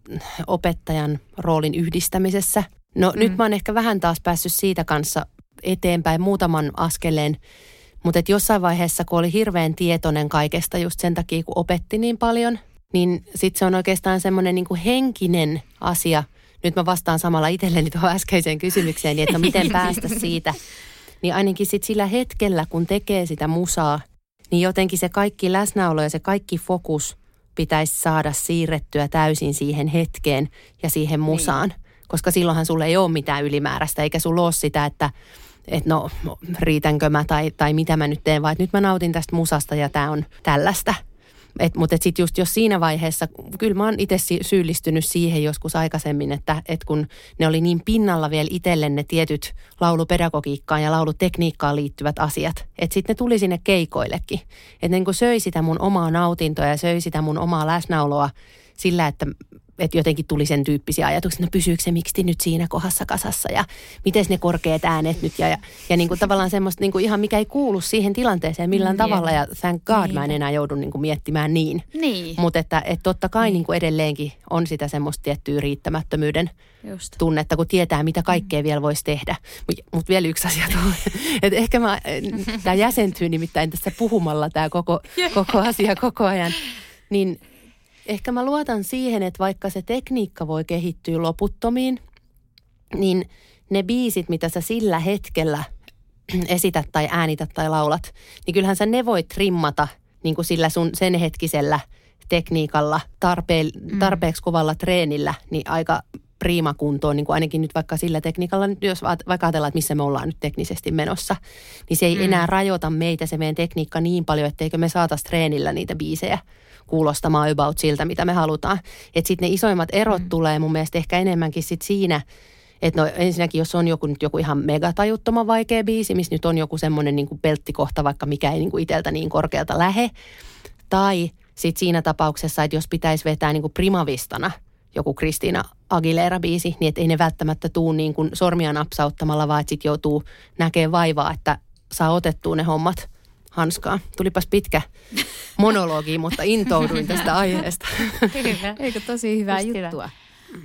opettajan roolin yhdistämisessä. No mm. nyt mä oon ehkä vähän taas päässyt siitä kanssa eteenpäin muutaman askeleen, mutta et jossain vaiheessa, kun oli hirveän tietoinen kaikesta just sen takia, kun opetti niin paljon, niin sitten se on oikeastaan semmoinen niin henkinen asia. Nyt mä vastaan samalla itselleni tuohon äskeiseen kysymykseen, niin että no miten päästä siitä. Niin ainakin sitten sillä hetkellä, kun tekee sitä musaa, niin jotenkin se kaikki läsnäolo ja se kaikki fokus pitäisi saada siirrettyä täysin siihen hetkeen ja siihen niin. musaan. Niin. Koska silloinhan sulle ei ole mitään ylimääräistä, eikä sulla ole sitä, että että no riitänkö mä tai, tai mitä mä nyt teen, vaan nyt mä nautin tästä musasta ja tämä on tällaista – et, mutta et sitten just jos siinä vaiheessa, kyllä mä oon itse syyllistynyt siihen joskus aikaisemmin, että et kun ne oli niin pinnalla vielä itselle ne tietyt laulupedagogiikkaan ja laulutekniikkaan liittyvät asiat, että sitten ne tuli sinne keikoillekin. Että niin söi sitä mun omaa nautintoa ja söi sitä mun omaa läsnäoloa sillä, että että jotenkin tuli sen tyyppisiä ajatuksia, että no pysyykö se miksi nyt siinä kohdassa kasassa ja miten ne korkeat äänet nyt ja, ja, ja niin kuin tavallaan semmoista niin kuin ihan mikä ei kuulu siihen tilanteeseen millään mm, tavalla ja thank God niin. mä en niin. enää joudu niin kuin miettimään niin. niin. Mutta että, että totta kai niin. Niin kuin edelleenkin on sitä semmoista tiettyä riittämättömyyden Just. tunnetta, kun tietää mitä kaikkea mm. vielä voisi tehdä. Mutta mut vielä yksi asia että ehkä mä, tämä jäsentyy nimittäin tässä puhumalla tämä koko, koko asia koko ajan. Niin ehkä mä luotan siihen, että vaikka se tekniikka voi kehittyä loputtomiin, niin ne biisit, mitä sä sillä hetkellä esität tai äänität tai laulat, niin kyllähän sä ne voit trimmata niin kuin sillä sun sen hetkisellä tekniikalla, tarpe- tarpeeksi kovalla treenillä, niin aika priimakuntoon, niin kuin ainakin nyt vaikka sillä tekniikalla, jos vaikka ajatellaan, että missä me ollaan nyt teknisesti menossa, niin se ei mm. enää rajoita meitä se meidän tekniikka niin paljon, etteikö me saataisiin treenillä niitä biisejä kuulostamaan about siltä, mitä me halutaan. Että sitten ne isoimmat erot mm. tulee mun mielestä ehkä enemmänkin sit siinä, että no ensinnäkin, jos on joku nyt joku ihan megatajuttoman vaikea biisi, missä nyt on joku semmoinen niin pelttikohta, vaikka mikä ei niin kuin itseltä niin korkealta lähe, tai sitten siinä tapauksessa, että jos pitäisi vetää niin kuin primavistana joku Kristiina Aguilera-biisi, niin ei ne välttämättä tuu niin kuin sormia napsauttamalla, vaan että sitten joutuu näkemään vaivaa, että saa otettua ne hommat hanskaan. Tulipas pitkä monologi, mutta intouduin tästä aiheesta. Kyllä. Eikö tosi hyvää Just hyvä. juttua?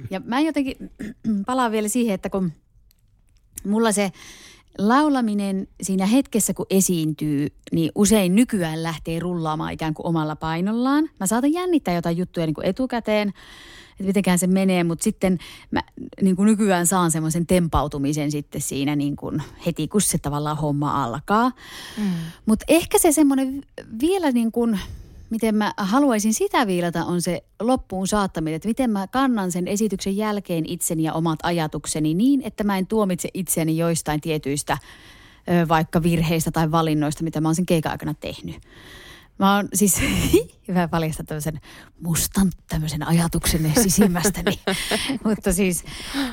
Ja mä jotenkin palaan vielä siihen, että kun mulla se laulaminen siinä hetkessä, kun esiintyy, niin usein nykyään lähtee rullaamaan ikään kuin omalla painollaan. Mä saatan jännittää jotain juttuja niin kuin etukäteen, että mitenkään se menee, mutta sitten mä niin kuin nykyään saan semmoisen tempautumisen sitten siinä niin kuin heti, kun se tavallaan homma alkaa. Mm. Mutta ehkä se semmoinen vielä niin kuin, miten mä haluaisin sitä viilata, on se loppuun saattaminen, että miten mä kannan sen esityksen jälkeen itseni ja omat ajatukseni niin, että mä en tuomitse itseäni joistain tietyistä vaikka virheistä tai valinnoista, mitä mä oon sen keikan aikana tehnyt. Mä oon siis, hyvä paljastaa tämmöisen mustan tämmöisen ajatuksen sisimmästäni. Mutta siis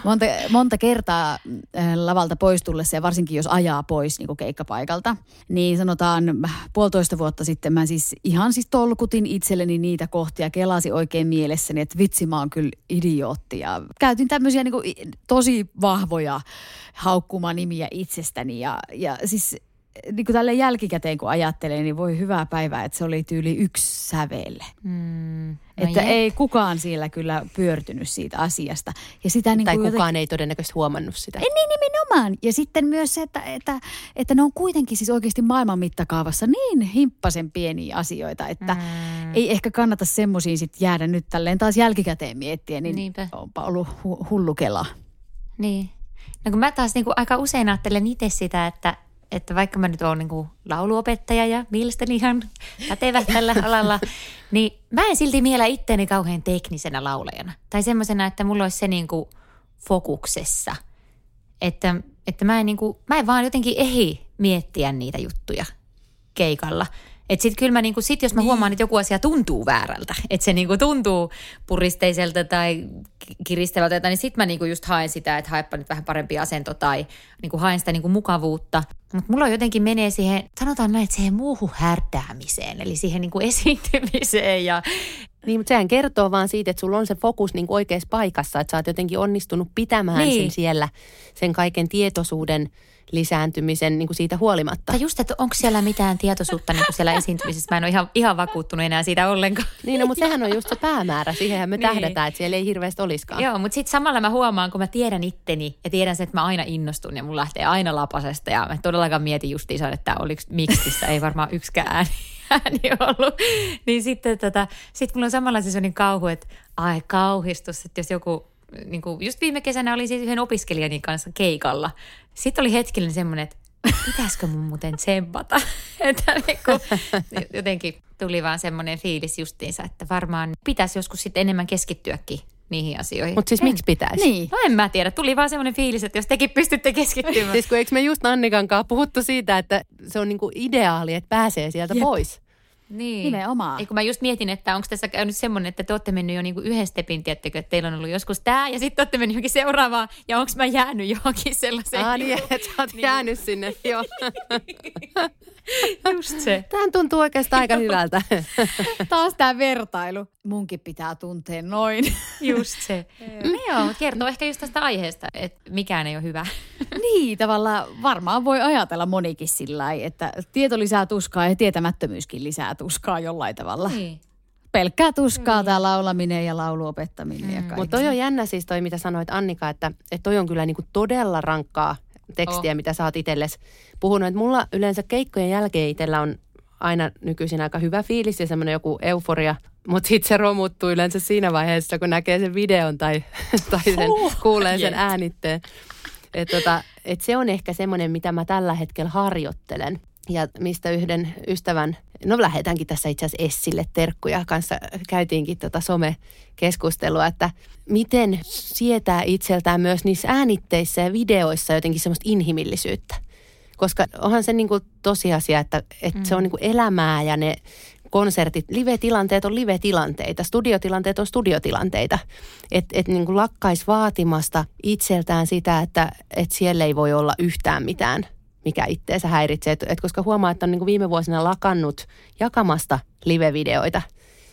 monta, monta kertaa äh, lavalta pois tullessa ja varsinkin jos ajaa pois niin keikkapaikalta, niin sanotaan puolitoista vuotta sitten mä siis ihan siis tolkutin itselleni niitä kohtia, kelasin oikein mielessäni, että vitsi mä oon kyllä idiootti ja käytin tämmöisiä niin tosi vahvoja haukkumanimiä itsestäni ja, ja siis niin kuin tälle jälkikäteen kun ajattelee, niin voi hyvää päivää, että se oli tyyli yksi sävelle. Mm, no että jep. ei kukaan siellä kyllä pyörtynyt siitä asiasta. Ja sitä niin tai kuin kukaan ei todennäköisesti huomannut sitä. Ei, niin nimenomaan. Ja sitten myös se, että, että, että ne on kuitenkin siis oikeasti maailman mittakaavassa niin himppasen pieniä asioita, että mm. ei ehkä kannata semmoisiin sitten jäädä nyt tälleen taas jälkikäteen miettiä, niin Niinpä. onpa ollut hu- hullu kela. Niin. No kun mä taas niin kuin aika usein ajattelen itse sitä, että, että vaikka mä nyt oon niin lauluopettaja ja mielestäni ihan pätevä tällä alalla, niin mä en silti miellä itteeni kauhean teknisenä laulajana. Tai semmoisena, että mulla olisi se niin kuin fokuksessa. Että, että mä, en niin kuin, mä en vaan jotenkin ehi miettiä niitä juttuja keikalla. Että sit kyllä mä niinku, sit jos mä huomaan, että joku asia tuntuu väärältä, että se niinku tuntuu puristeiselta tai ki- kiristävältä, niin sit mä niinku just haen sitä, että haepa nyt vähän parempi asento tai niinku haen sitä niinku mukavuutta. Mutta mulla jotenkin menee siihen, sanotaan näin, että siihen muuhun härdäämiseen, eli siihen niinku esiintymiseen ja Niin, mutta sehän kertoo vaan siitä, että sulla on se fokus niin oikeassa paikassa, että sä oot jotenkin onnistunut pitämään niin. Niin. sen siellä, sen kaiken tietoisuuden lisääntymisen niin kuin siitä huolimatta. tai just, että onko siellä mitään tietoisuutta niinku siellä esiintymisessä. Mä en ole ihan, ihan vakuuttunut enää siitä ollenkaan. Niin, no, mutta sehän on just se päämäärä. Siihenhän me Niin. tähdätään, että siellä ei hirveästi olisikaan. Joo, mutta sitten samalla mä huomaan, kun mä tiedän itteni ja tiedän sen, että mä aina innostun ja mun lähtee aina lapasesta ja mä todellakaan mietin justiinsa, että oliko mikstissä, ei varmaan yksikään ääni, ääni ollut. Niin sitten tota, sit mulla on samalla se sellainen kauhu, että ai kauhistus, että jos joku, niin kuin just viime kesänä oli siis yhden opiskelijani kanssa keikalla. Sitten oli hetkellinen semmoinen, että pitäisikö mun muuten tsempata? että niin kuin, jotenkin tuli vaan semmoinen fiilis justiinsa, että varmaan pitäisi joskus sitten enemmän keskittyäkin niihin asioihin. Mutta siis miksi pitäisi? Niin. No en mä tiedä, tuli vaan semmoinen fiilis, että jos tekin pystytte keskittymään. Siis kun eikö me just Annikan kanssa puhuttu siitä, että se on niinku ideaali, että pääsee sieltä Jep. pois. Niin. Nimenomaan. Ei, kun mä just mietin, että onko tässä käynyt semmoinen, että te olette mennyt jo niinku yhden stepin, tiettekö, että teillä on ollut joskus tämä ja sitten olette mennyt johonkin seuraavaan ja onko mä jäänyt johonkin sellaiseen. Ah niin, että sä oot jäänyt sinne, joo. Just se. Tämähän tuntuu oikeastaan aika hyvältä. Taas tämä vertailu. Munkin pitää tuntea noin. Just se. no joo, mutta kertoo ehkä just tästä aiheesta, että mikään ei ole hyvä. niin, tavallaan varmaan voi ajatella monikin sillä lailla, että tieto lisää tuskaa ja tietämättömyyskin lisää tuskaa jollain tavalla. Niin. Pelkkää tuskaa mm. tämä laulaminen ja lauluopettaminen mm. ja kaikki. Mutta toi on jännä siis toi, mitä sanoit Annika, että, että toi on kyllä niinku todella rankkaa tekstiä, Oh. mitä sä oot itsellesi puhunut. Et mulla yleensä keikkojen jälkeen itsellä on aina nykyisin aika hyvä fiilis ja semmoinen joku euforia. Mutta sitten se romuttuu yleensä siinä vaiheessa, kun näkee sen videon tai, tai sen, Huh, kuulee sen jes. äänitteen. Et tota, et se on ehkä semmoinen, mitä mä tällä hetkellä harjoittelen. ja mistä yhden ystävän, no lähetänkin tässä itse asiassa Essille terkkuja kanssa, käytiinkin tota somekeskustelua, että miten sietää itseltään myös niissä äänitteissä ja videoissa jotenkin semmoista inhimillisyyttä. Koska onhan se niin kuin tosiasia, että, että mm. se on niin kuin elämää ja ne konsertit, live-tilanteet on live-tilanteita, studiotilanteet on studiotilanteita. Että et niin kuin lakkais vaatimasta itseltään sitä, että et siellä ei voi olla yhtään mitään mikä itteensä häiritsee. Et, et koska huomaa, että on niin viime vuosina lakannut jakamasta live-videoita –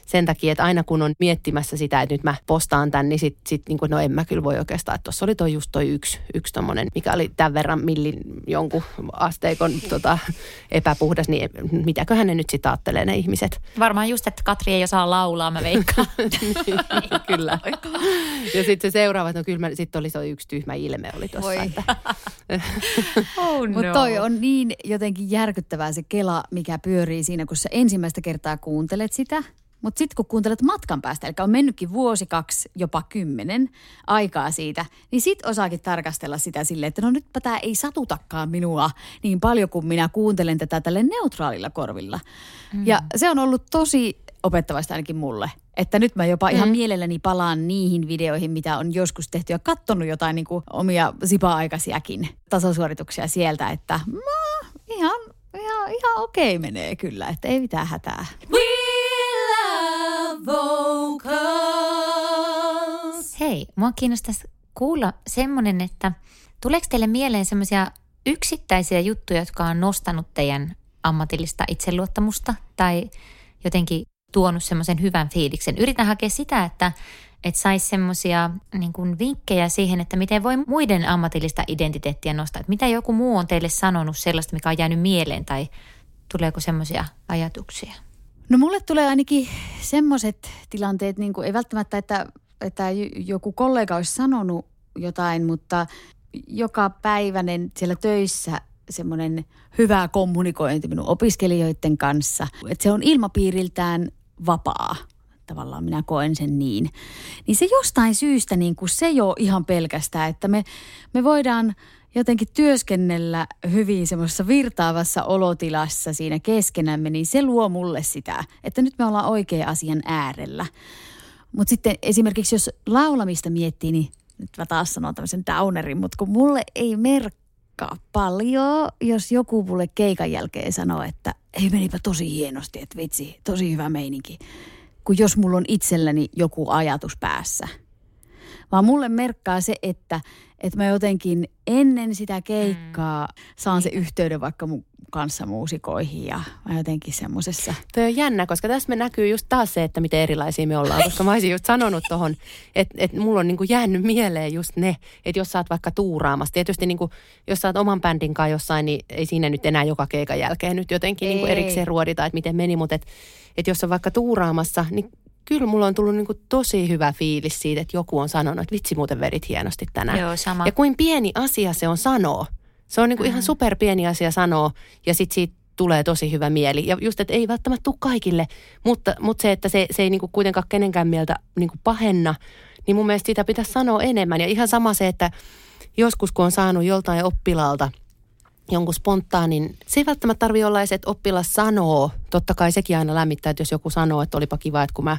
sen takia, että aina kun on miettimässä sitä, että nyt mä postaan tämän, niin sitten sit, niin kuin, no en mä kyllä voi oikeastaan, että tuossa oli toi just toi yksi, yksi tommonen, mikä oli tämän verran millin jonkun asteikon tota, epäpuhdas, niin mitäköhän ne nyt sitten ajattelee ne ihmiset. Varmaan just, että Katri ei osaa laulaa, mä veikkaan. niin, kyllä. ja sitten se seuraava, no kyllä sitten oli se yksi tyhmä ilme oli tuossa. Että... oh no. Mutta toi on niin jotenkin järkyttävää se kela, mikä pyörii siinä, kun sä ensimmäistä kertaa kuuntelet sitä – mutta sitten kun kuuntelet matkan päästä, eli on mennytkin vuosi, kaksi, jopa kymmenen aikaa siitä, niin sitten osaakin tarkastella sitä silleen, että no nytpä tämä ei satutakaan minua niin paljon kuin minä kuuntelen tätä tälle neutraalilla korvilla. Mm. Ja se on ollut tosi opettavaista ainakin mulle. Että nyt mä jopa ihan mm. mielelläni palaan niihin videoihin, mitä on joskus tehty ja kattonut jotain niin kuin omia sipa-aikaisiakin tasosuorituksia sieltä, että mä ihan, ihan, ihan okei okay menee kyllä, että ei mitään hätää. We vocals. Hei, mua kiinnostaisi kuulla semmoinen, että tuleeko teille mieleen semmoisia yksittäisiä juttuja, jotka on nostanut teidän ammatillista itseluottamusta tai jotenkin tuonut semmoisen hyvän fiiliksen. Yritän hakea sitä, että, että saisi semmoisia niin vinkkejä siihen, että miten voi muiden ammatillista identiteettiä nostaa. Että mitä joku muu on teille sanonut sellaista, mikä on jäänyt mieleen tai tuleeko semmoisia ajatuksia? No mulle tulee ainakin semmoiset tilanteet, niin kuin ei välttämättä, että, että joku kollega olisi sanonut jotain, mutta joka päiväinen siellä töissä semmoinen hyvä kommunikointi minun opiskelijoiden kanssa. Että se on ilmapiiriltään vapaa. Tavallaan minä koen sen niin. Niin se jostain syystä niin kuin se jo ihan pelkästään, että me, me voidaan – jotenkin työskennellä hyvin semmoisessa virtaavassa olotilassa siinä keskenämme, niin se luo mulle sitä, että nyt me ollaan oikea asian äärellä. Mutta sitten esimerkiksi jos laulamista miettii, niin nyt mä taas sanon tämmöisen downerin, mutta kun mulle ei merkkaa paljon, jos joku mulle keikan jälkeen sanoo, että ei menipä tosi hienosti, että vitsi, tosi hyvä meininki. Kun jos mulla on itselläni joku ajatus päässä. Vaan mulle merkkaa se, että – että mä jotenkin ennen sitä keikkaa mm. saan se yhteyden vaikka mun kanssa muusikoihin ja mä jotenkin semmoisessa. Tuo on jännä, koska tässä me näkyy just taas se, että miten erilaisia me ollaan. Koska mä olisin just sanonut tuohon, että, että mulla on niinku jäänyt mieleen just ne, että jos sä oot vaikka tuuraamassa. Tietysti niinku, jos sä oot oman bändin kanssa jossain, niin ei siinä nyt enää joka keikan jälkeen nyt jotenkin niinku erikseen ruodita, että miten meni. Mutta että, että jos on vaikka tuuraamassa, niin kyllä mulla on tullut niinku tosi hyvä fiilis siitä, että joku on sanonut, että vitsi muuten verit hienosti tänään. Joo, sama. Ja kuin pieni asia se on sanoa. Se on niinku mm. ihan super pieni asia sanoa ja sitten siitä tulee tosi hyvä mieli. Ja just, että ei välttämättä tule kaikille, mutta, mutta se, että se, se ei niinku kuitenkaan kenenkään mieltä niinku pahenna, niin mun mielestä sitä pitäisi sanoa enemmän. Ja ihan sama se, että joskus kun on saanut joltain oppilaalta – jonkun spontaanin, se ei välttämättä tarvitse olla edes, että oppilas sanoo. Totta kai sekin aina lämmittää, että jos joku sanoo, että olipa kiva, että kun mä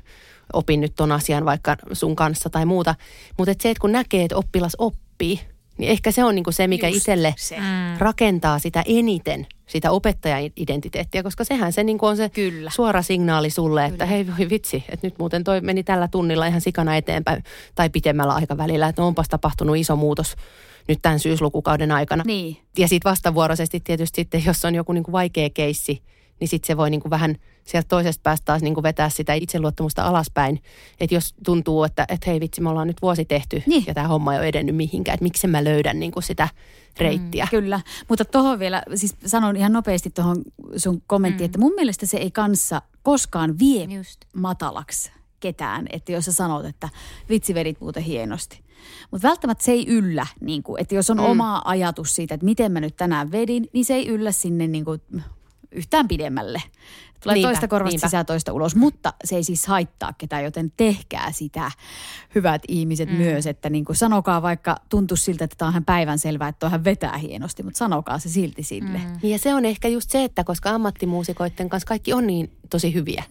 opin nyt ton asian vaikka sun kanssa tai muuta. Mutta se, että kun näkee, että oppilas oppii, niin ehkä se on niinku se, mikä Just itselle se. Mm. rakentaa sitä eniten, sitä opettajan identiteettiä, koska sehän se niinku on se Kyllä. suora signaali sulle, että Kyllä. hei voi vitsi, että nyt muuten toi meni tällä tunnilla ihan sikana eteenpäin tai pitemmällä aikavälillä, että onpas tapahtunut iso muutos nyt tämän syyslukukauden aikana. Niin. Ja sitten vastavuoroisesti tietysti sitten, jos on joku niin kuin vaikea keissi, niin sitten se voi niin kuin vähän sieltä toisesta päästä taas niin kuin vetää sitä itseluottamusta alaspäin. Että jos tuntuu, että, että hei vitsi, me ollaan nyt vuosi tehty niin. ja tämä homma ei ole edennyt mihinkään, että miksi mä löydän niin kuin sitä reittiä. Mm, kyllä, mutta tuohon vielä, siis sanon ihan nopeasti tuohon sun kommenttiin, mm. että mun mielestä se ei kanssa koskaan vie Just. matalaksi ketään. Että jos sä sanot, että vitsi vedit muuten hienosti. Mutta välttämättä se ei yllä, niin kuin, että jos on mm. oma ajatus siitä, että miten mä nyt tänään vedin, niin se ei yllä sinne niin kuin yhtään pidemmälle. Tulee Niinpä, toista korvasta niinpä. sisään toista ulos, mutta se ei siis haittaa ketään, joten tehkää sitä, hyvät ihmiset mm. myös, että niin kuin sanokaa vaikka tuntuu siltä, että tämä on ihan päivänselvää, että hän vetää hienosti, mutta sanokaa se silti sille. Mm. Niin ja se on ehkä just se, että koska ammattimuusikoiden kanssa kaikki on niin tosi hyviä,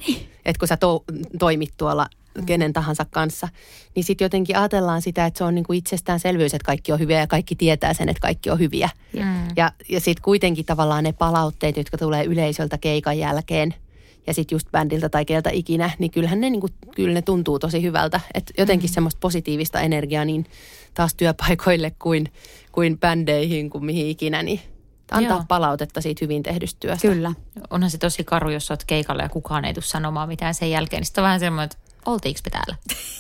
että kun sä to- toimit tuolla kenen tahansa kanssa, niin sitten jotenkin ajatellaan sitä, että se on niinku itsestäänselvyys, että kaikki on hyviä ja kaikki tietää sen, että kaikki on hyviä. Mm. Ja, ja sitten kuitenkin tavallaan ne palautteet, jotka tulee yleisöltä keikan jälkeen ja sitten just bändiltä tai keltä ikinä, niin kyllähän ne, niinku, kyllä ne tuntuu tosi hyvältä. Että jotenkin mm. semmoista positiivista energiaa niin taas työpaikoille kuin, kuin bändeihin kuin mihin ikinä, niin antaa Joo. palautetta siitä hyvin tehdystä työstä. Kyllä. Onhan se tosi karu, jos olet keikalla ja kukaan ei tule sanomaan mitään sen jälkeen. Niin sitten on vähän semmoinen, että oltiinko me täällä?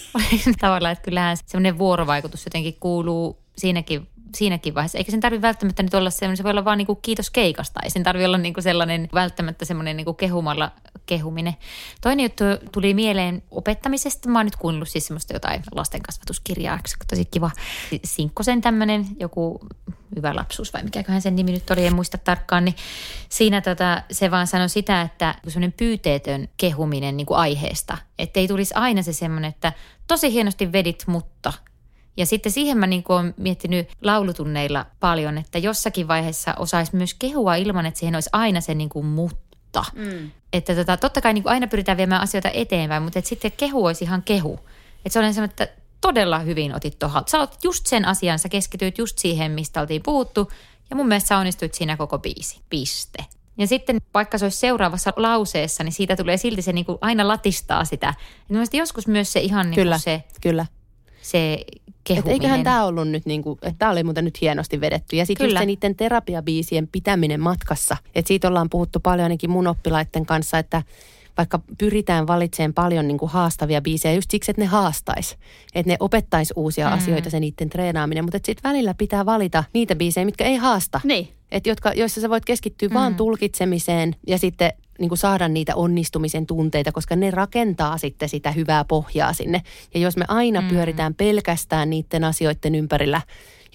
Tavallaan, että kyllähän semmoinen vuorovaikutus jotenkin kuuluu siinäkin siinäkin vaiheessa. Eikä sen tarvitse välttämättä nyt olla semmoinen, se voi olla vaan niinku kiitos keikasta. Ei sen tarvitse olla niinku sellainen välttämättä semmoinen niinku kehumalla kehuminen. Toinen juttu tuli mieleen opettamisesta. Mä oon nyt kuunnellut siis semmoista jotain lastenkasvatuskirjaa, tosi kiva. Sinkkosen tämmöinen joku hyvä lapsuus vai mikäköhän sen nimi nyt oli, en muista tarkkaan, niin siinä tota, se vaan sanoi sitä, että semmoinen pyyteetön kehuminen niin kuin aiheesta, että ei tulisi aina se semmoinen, että tosi hienosti vedit, mutta ja sitten siihen mä niin olen miettinyt laulutunneilla paljon, että jossakin vaiheessa osaisi myös kehua ilman, että siihen olisi aina se niin kuin mutta. Mm. Että tota, totta kai niin kuin aina pyritään viemään asioita eteenpäin, mutta että sitten kehu olisi ihan kehu. Että se on semmoinen, että todella hyvin otit tuohon. Sä olet just sen asian, sä keskityit just siihen, mistä oltiin puhuttu. Ja mun mielestä sä onnistuit siinä koko biisi. Piste. Ja sitten vaikka se olisi seuraavassa lauseessa, niin siitä tulee silti se niin kuin aina latistaa sitä. Ja mielestäni joskus myös se ihan niin Kyllä, kuin se, kyllä. Se Et kehuminen. eiköhän tämä ollut nyt niin kuin, että tämä oli muuten nyt hienosti vedetty. Ja sitten se niiden terapiabiisien pitäminen matkassa. Että siitä ollaan puhuttu paljon ainakin mun oppilaiden kanssa, että vaikka pyritään valitsemaan paljon niin kuin haastavia biisejä just siksi, että ne haastais. Että ne opettaisi uusia mm. asioita se niiden treenaaminen. Mutta sitten välillä pitää valita niitä biisejä, mitkä ei haasta. Niin. Et jotka, joissa sä voit keskittyä mm. vaan tulkitsemiseen ja sitten niin kuin saada niitä onnistumisen tunteita, koska ne rakentaa sitten sitä hyvää pohjaa sinne. Ja jos me aina mm. pyöritään pelkästään niiden asioiden ympärillä,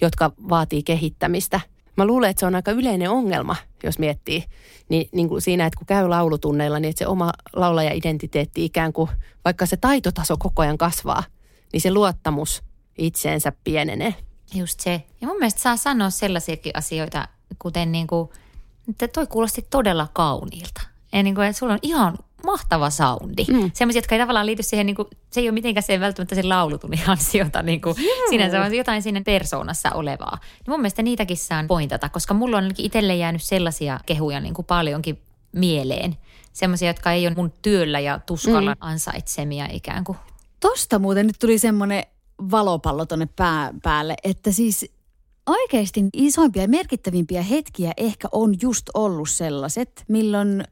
jotka vaatii kehittämistä, mä luulen, että se on aika yleinen ongelma, jos miettii. Niin, niin kuin siinä, että kun käy laulutunneilla, niin että se oma laulaja-identiteetti ikään kuin, vaikka se taitotaso koko ajan kasvaa, niin se luottamus itseensä pienenee. Just se. Ja mun mielestä saa sanoa sellaisiakin asioita, kuten niin kuin, että toi kuulosti todella kauniilta. Ja niin kuin, että sulla on ihan mahtava soundi. Mm. Sellaisia, jotka ei tavallaan liity siihen, niin kuin, se ei ole mitenkään se välttämättä sen laulutunnin ansiota niin kuin, sinänsä, vaan jotain siinä persoonassa olevaa. Niin mun mielestä niitäkin saan pointata, koska mulla on itselle jäänyt sellaisia kehuja niin kuin paljonkin mieleen. Sellaisia, jotka ei ole mun työllä ja tuskalla mm. ansaitsemia ikään kuin. Tosta muuten nyt tuli semmoinen valopallo tonne pää, päälle, että siis oikeasti isoimpia ja merkittävimpiä hetkiä ehkä on just ollut sellaiset, milloin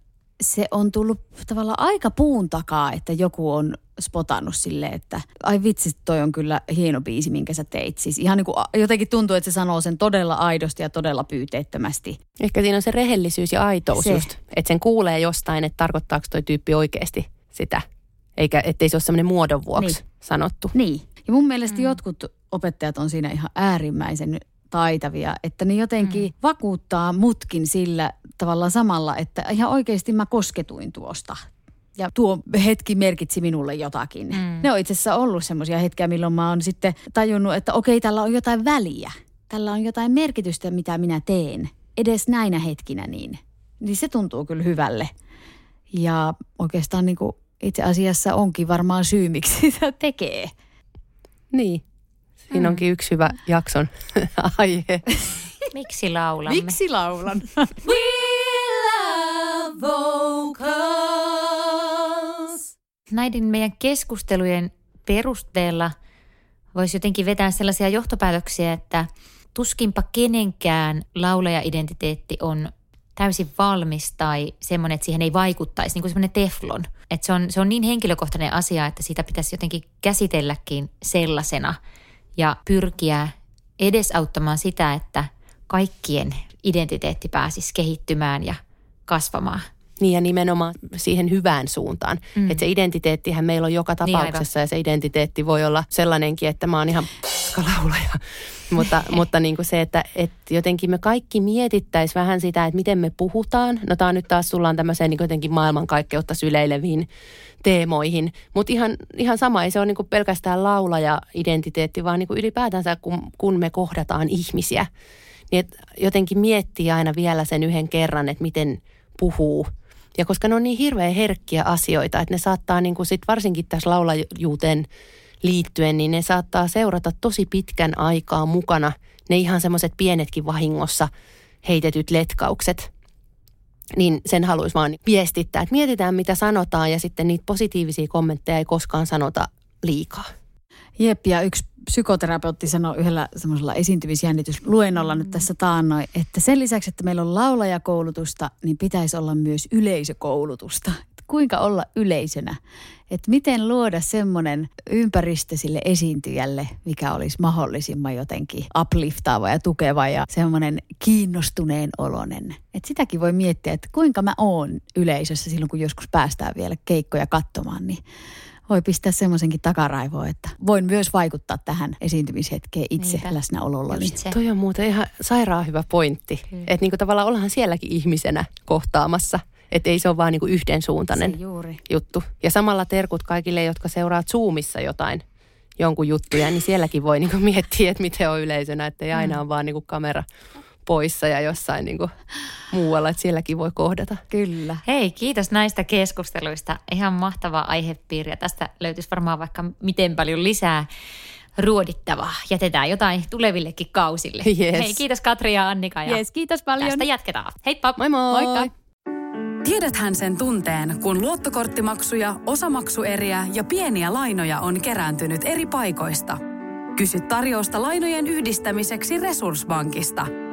se on tullut tavallaan aika puun takaa, että joku on spotannut sille, että ai vitsi, toi on kyllä hieno biisi, minkä sä teit. Siis ihan niin kuin jotenkin tuntuu, että se sanoo sen todella aidosti ja todella pyyteettömästi. Ehkä siinä on se rehellisyys ja aitous Se. just, että sen kuulee jostain, että tarkoittaako toi tyyppi oikeasti sitä. Eikä, ettei se ole semmoinen muodon vuoksi niin. sanottu. Niin. Ja mun mielestä mm. jotkut opettajat on siinä ihan äärimmäisen taitavia, että ne jotenkin mm. vakuuttaa mutkin sillä tavalla samalla, että ihan oikeasti mä kosketuin tuosta. Ja tuo hetki merkitsi minulle jotakin. Mm. Ne on itse asiassa ollut semmoisia hetkiä, milloin mä oon sitten tajunnut, että okei, tällä on jotain väliä. Tällä on jotain merkitystä, mitä minä teen. Edes näinä hetkinä niin. Niin se tuntuu kyllä hyvälle. Ja oikeastaan niin kuin itse asiassa onkin varmaan syy, miksi sitä tekee. Niin. Siinä Mm. onkin yksi hyvä jakson aihe. Miksi laulamme? Miksi laulan? näiden meidän keskustelujen perusteella voisi jotenkin vetää sellaisia johtopäätöksiä, että tuskinpa kenenkään laulaja-identiteetti on täysin valmis tai semmoinen, että siihen ei vaikuttaisi, niin kuin semmoinen teflon. Että se on, se on niin henkilökohtainen asia, että sitä pitäisi jotenkin käsitelläkin sellaisena ja pyrkiä edesauttamaan sitä, että kaikkien identiteetti pääsisi kehittymään ja kasvamaan. Niin ja nimenomaan siihen hyvään suuntaan. Mm. Että se identiteettihän meillä on joka Niin, tapauksessa ja se identiteetti voi olla sellainenkin, että mä oon ihan laulaja. mutta mutta niin kuin se, että, että jotenkin me kaikki mietittäisiin vähän sitä, että miten me puhutaan. No tämä on nyt taas tullaan tämmöiseen niin jotenkin maailmankaikkeutta syleileviin teemoihin. Mutta ihan, ihan sama, ei se ole niin pelkästään laulaja-identiteetti, vaan niin kuin ylipäätänsä kun, kun me kohdataan ihmisiä. Niin että jotenkin miettii aina vielä sen yhden kerran, että miten puhuu. Ja koska ne on niin hirveän herkkiä asioita, että ne saattaa niin kuin sit varsinkin tässä laulajuuteen liittyen, niin ne saattaa seurata tosi pitkän aikaa mukana ne ihan semmoiset pienetkin vahingossa heitetyt letkaukset. Niin sen haluaisi vaan viestittää, että mietitään mitä sanotaan ja sitten niitä positiivisia kommentteja ei koskaan sanota liikaa. Jep, ja yksi psykoterapeutti sanoi yhdellä semmoisella esiintymisjännitysluennolla nyt tässä taannoin, että sen lisäksi, että meillä on laulajakoulutusta, niin pitäisi olla myös yleisökoulutusta. Että kuinka olla yleisönä? Että miten luoda semmoinen ympäristö sille esiintyjälle, mikä olisi mahdollisimman jotenkin upliftaava ja tukeva ja semmoinen kiinnostuneen olonen. Että sitäkin voi miettiä, että kuinka mä oon yleisössä silloin, kun joskus päästään vielä keikkoja katsomaan, niin voi pistää semmoisenkin takaraivoon, että voin myös vaikuttaa tähän esiintymishetkeen itse Niinpä. läsnäololla. Toi on muuten ihan sairaan hyvä pointti. Että niinku tavallaan ollaan sielläkin ihmisenä kohtaamassa. Että ei se ole vaan niinku yhdensuuntainen juttu. Ja samalla terkut kaikille, jotka seuraat Zoomissa jotain jonkun juttuja, niin sielläkin voi niinku miettiä, että miten on yleisönä. Että ei aina mm. ole vaan niinku kamera poissa ja jossain niin kuin muualla, että sielläkin voi kohdata. Kyllä. Hei, kiitos näistä keskusteluista. Ihan mahtava aihepiiri ja tästä löytyisi varmaan vaikka miten paljon lisää ruodittavaa. Jätetään jotain tulevillekin kausille. Yes. Hei, kiitos Katri ja Annika. Ja yes, kiitos paljon. Tästä jatketaan. Heippa. Moi moi. Moikka. Tiedäthän sen tunteen, kun luottokorttimaksuja, osamaksueriä ja pieniä lainoja on kerääntynyt eri paikoista. Kysy tarjousta lainojen yhdistämiseksi Resurssbankista –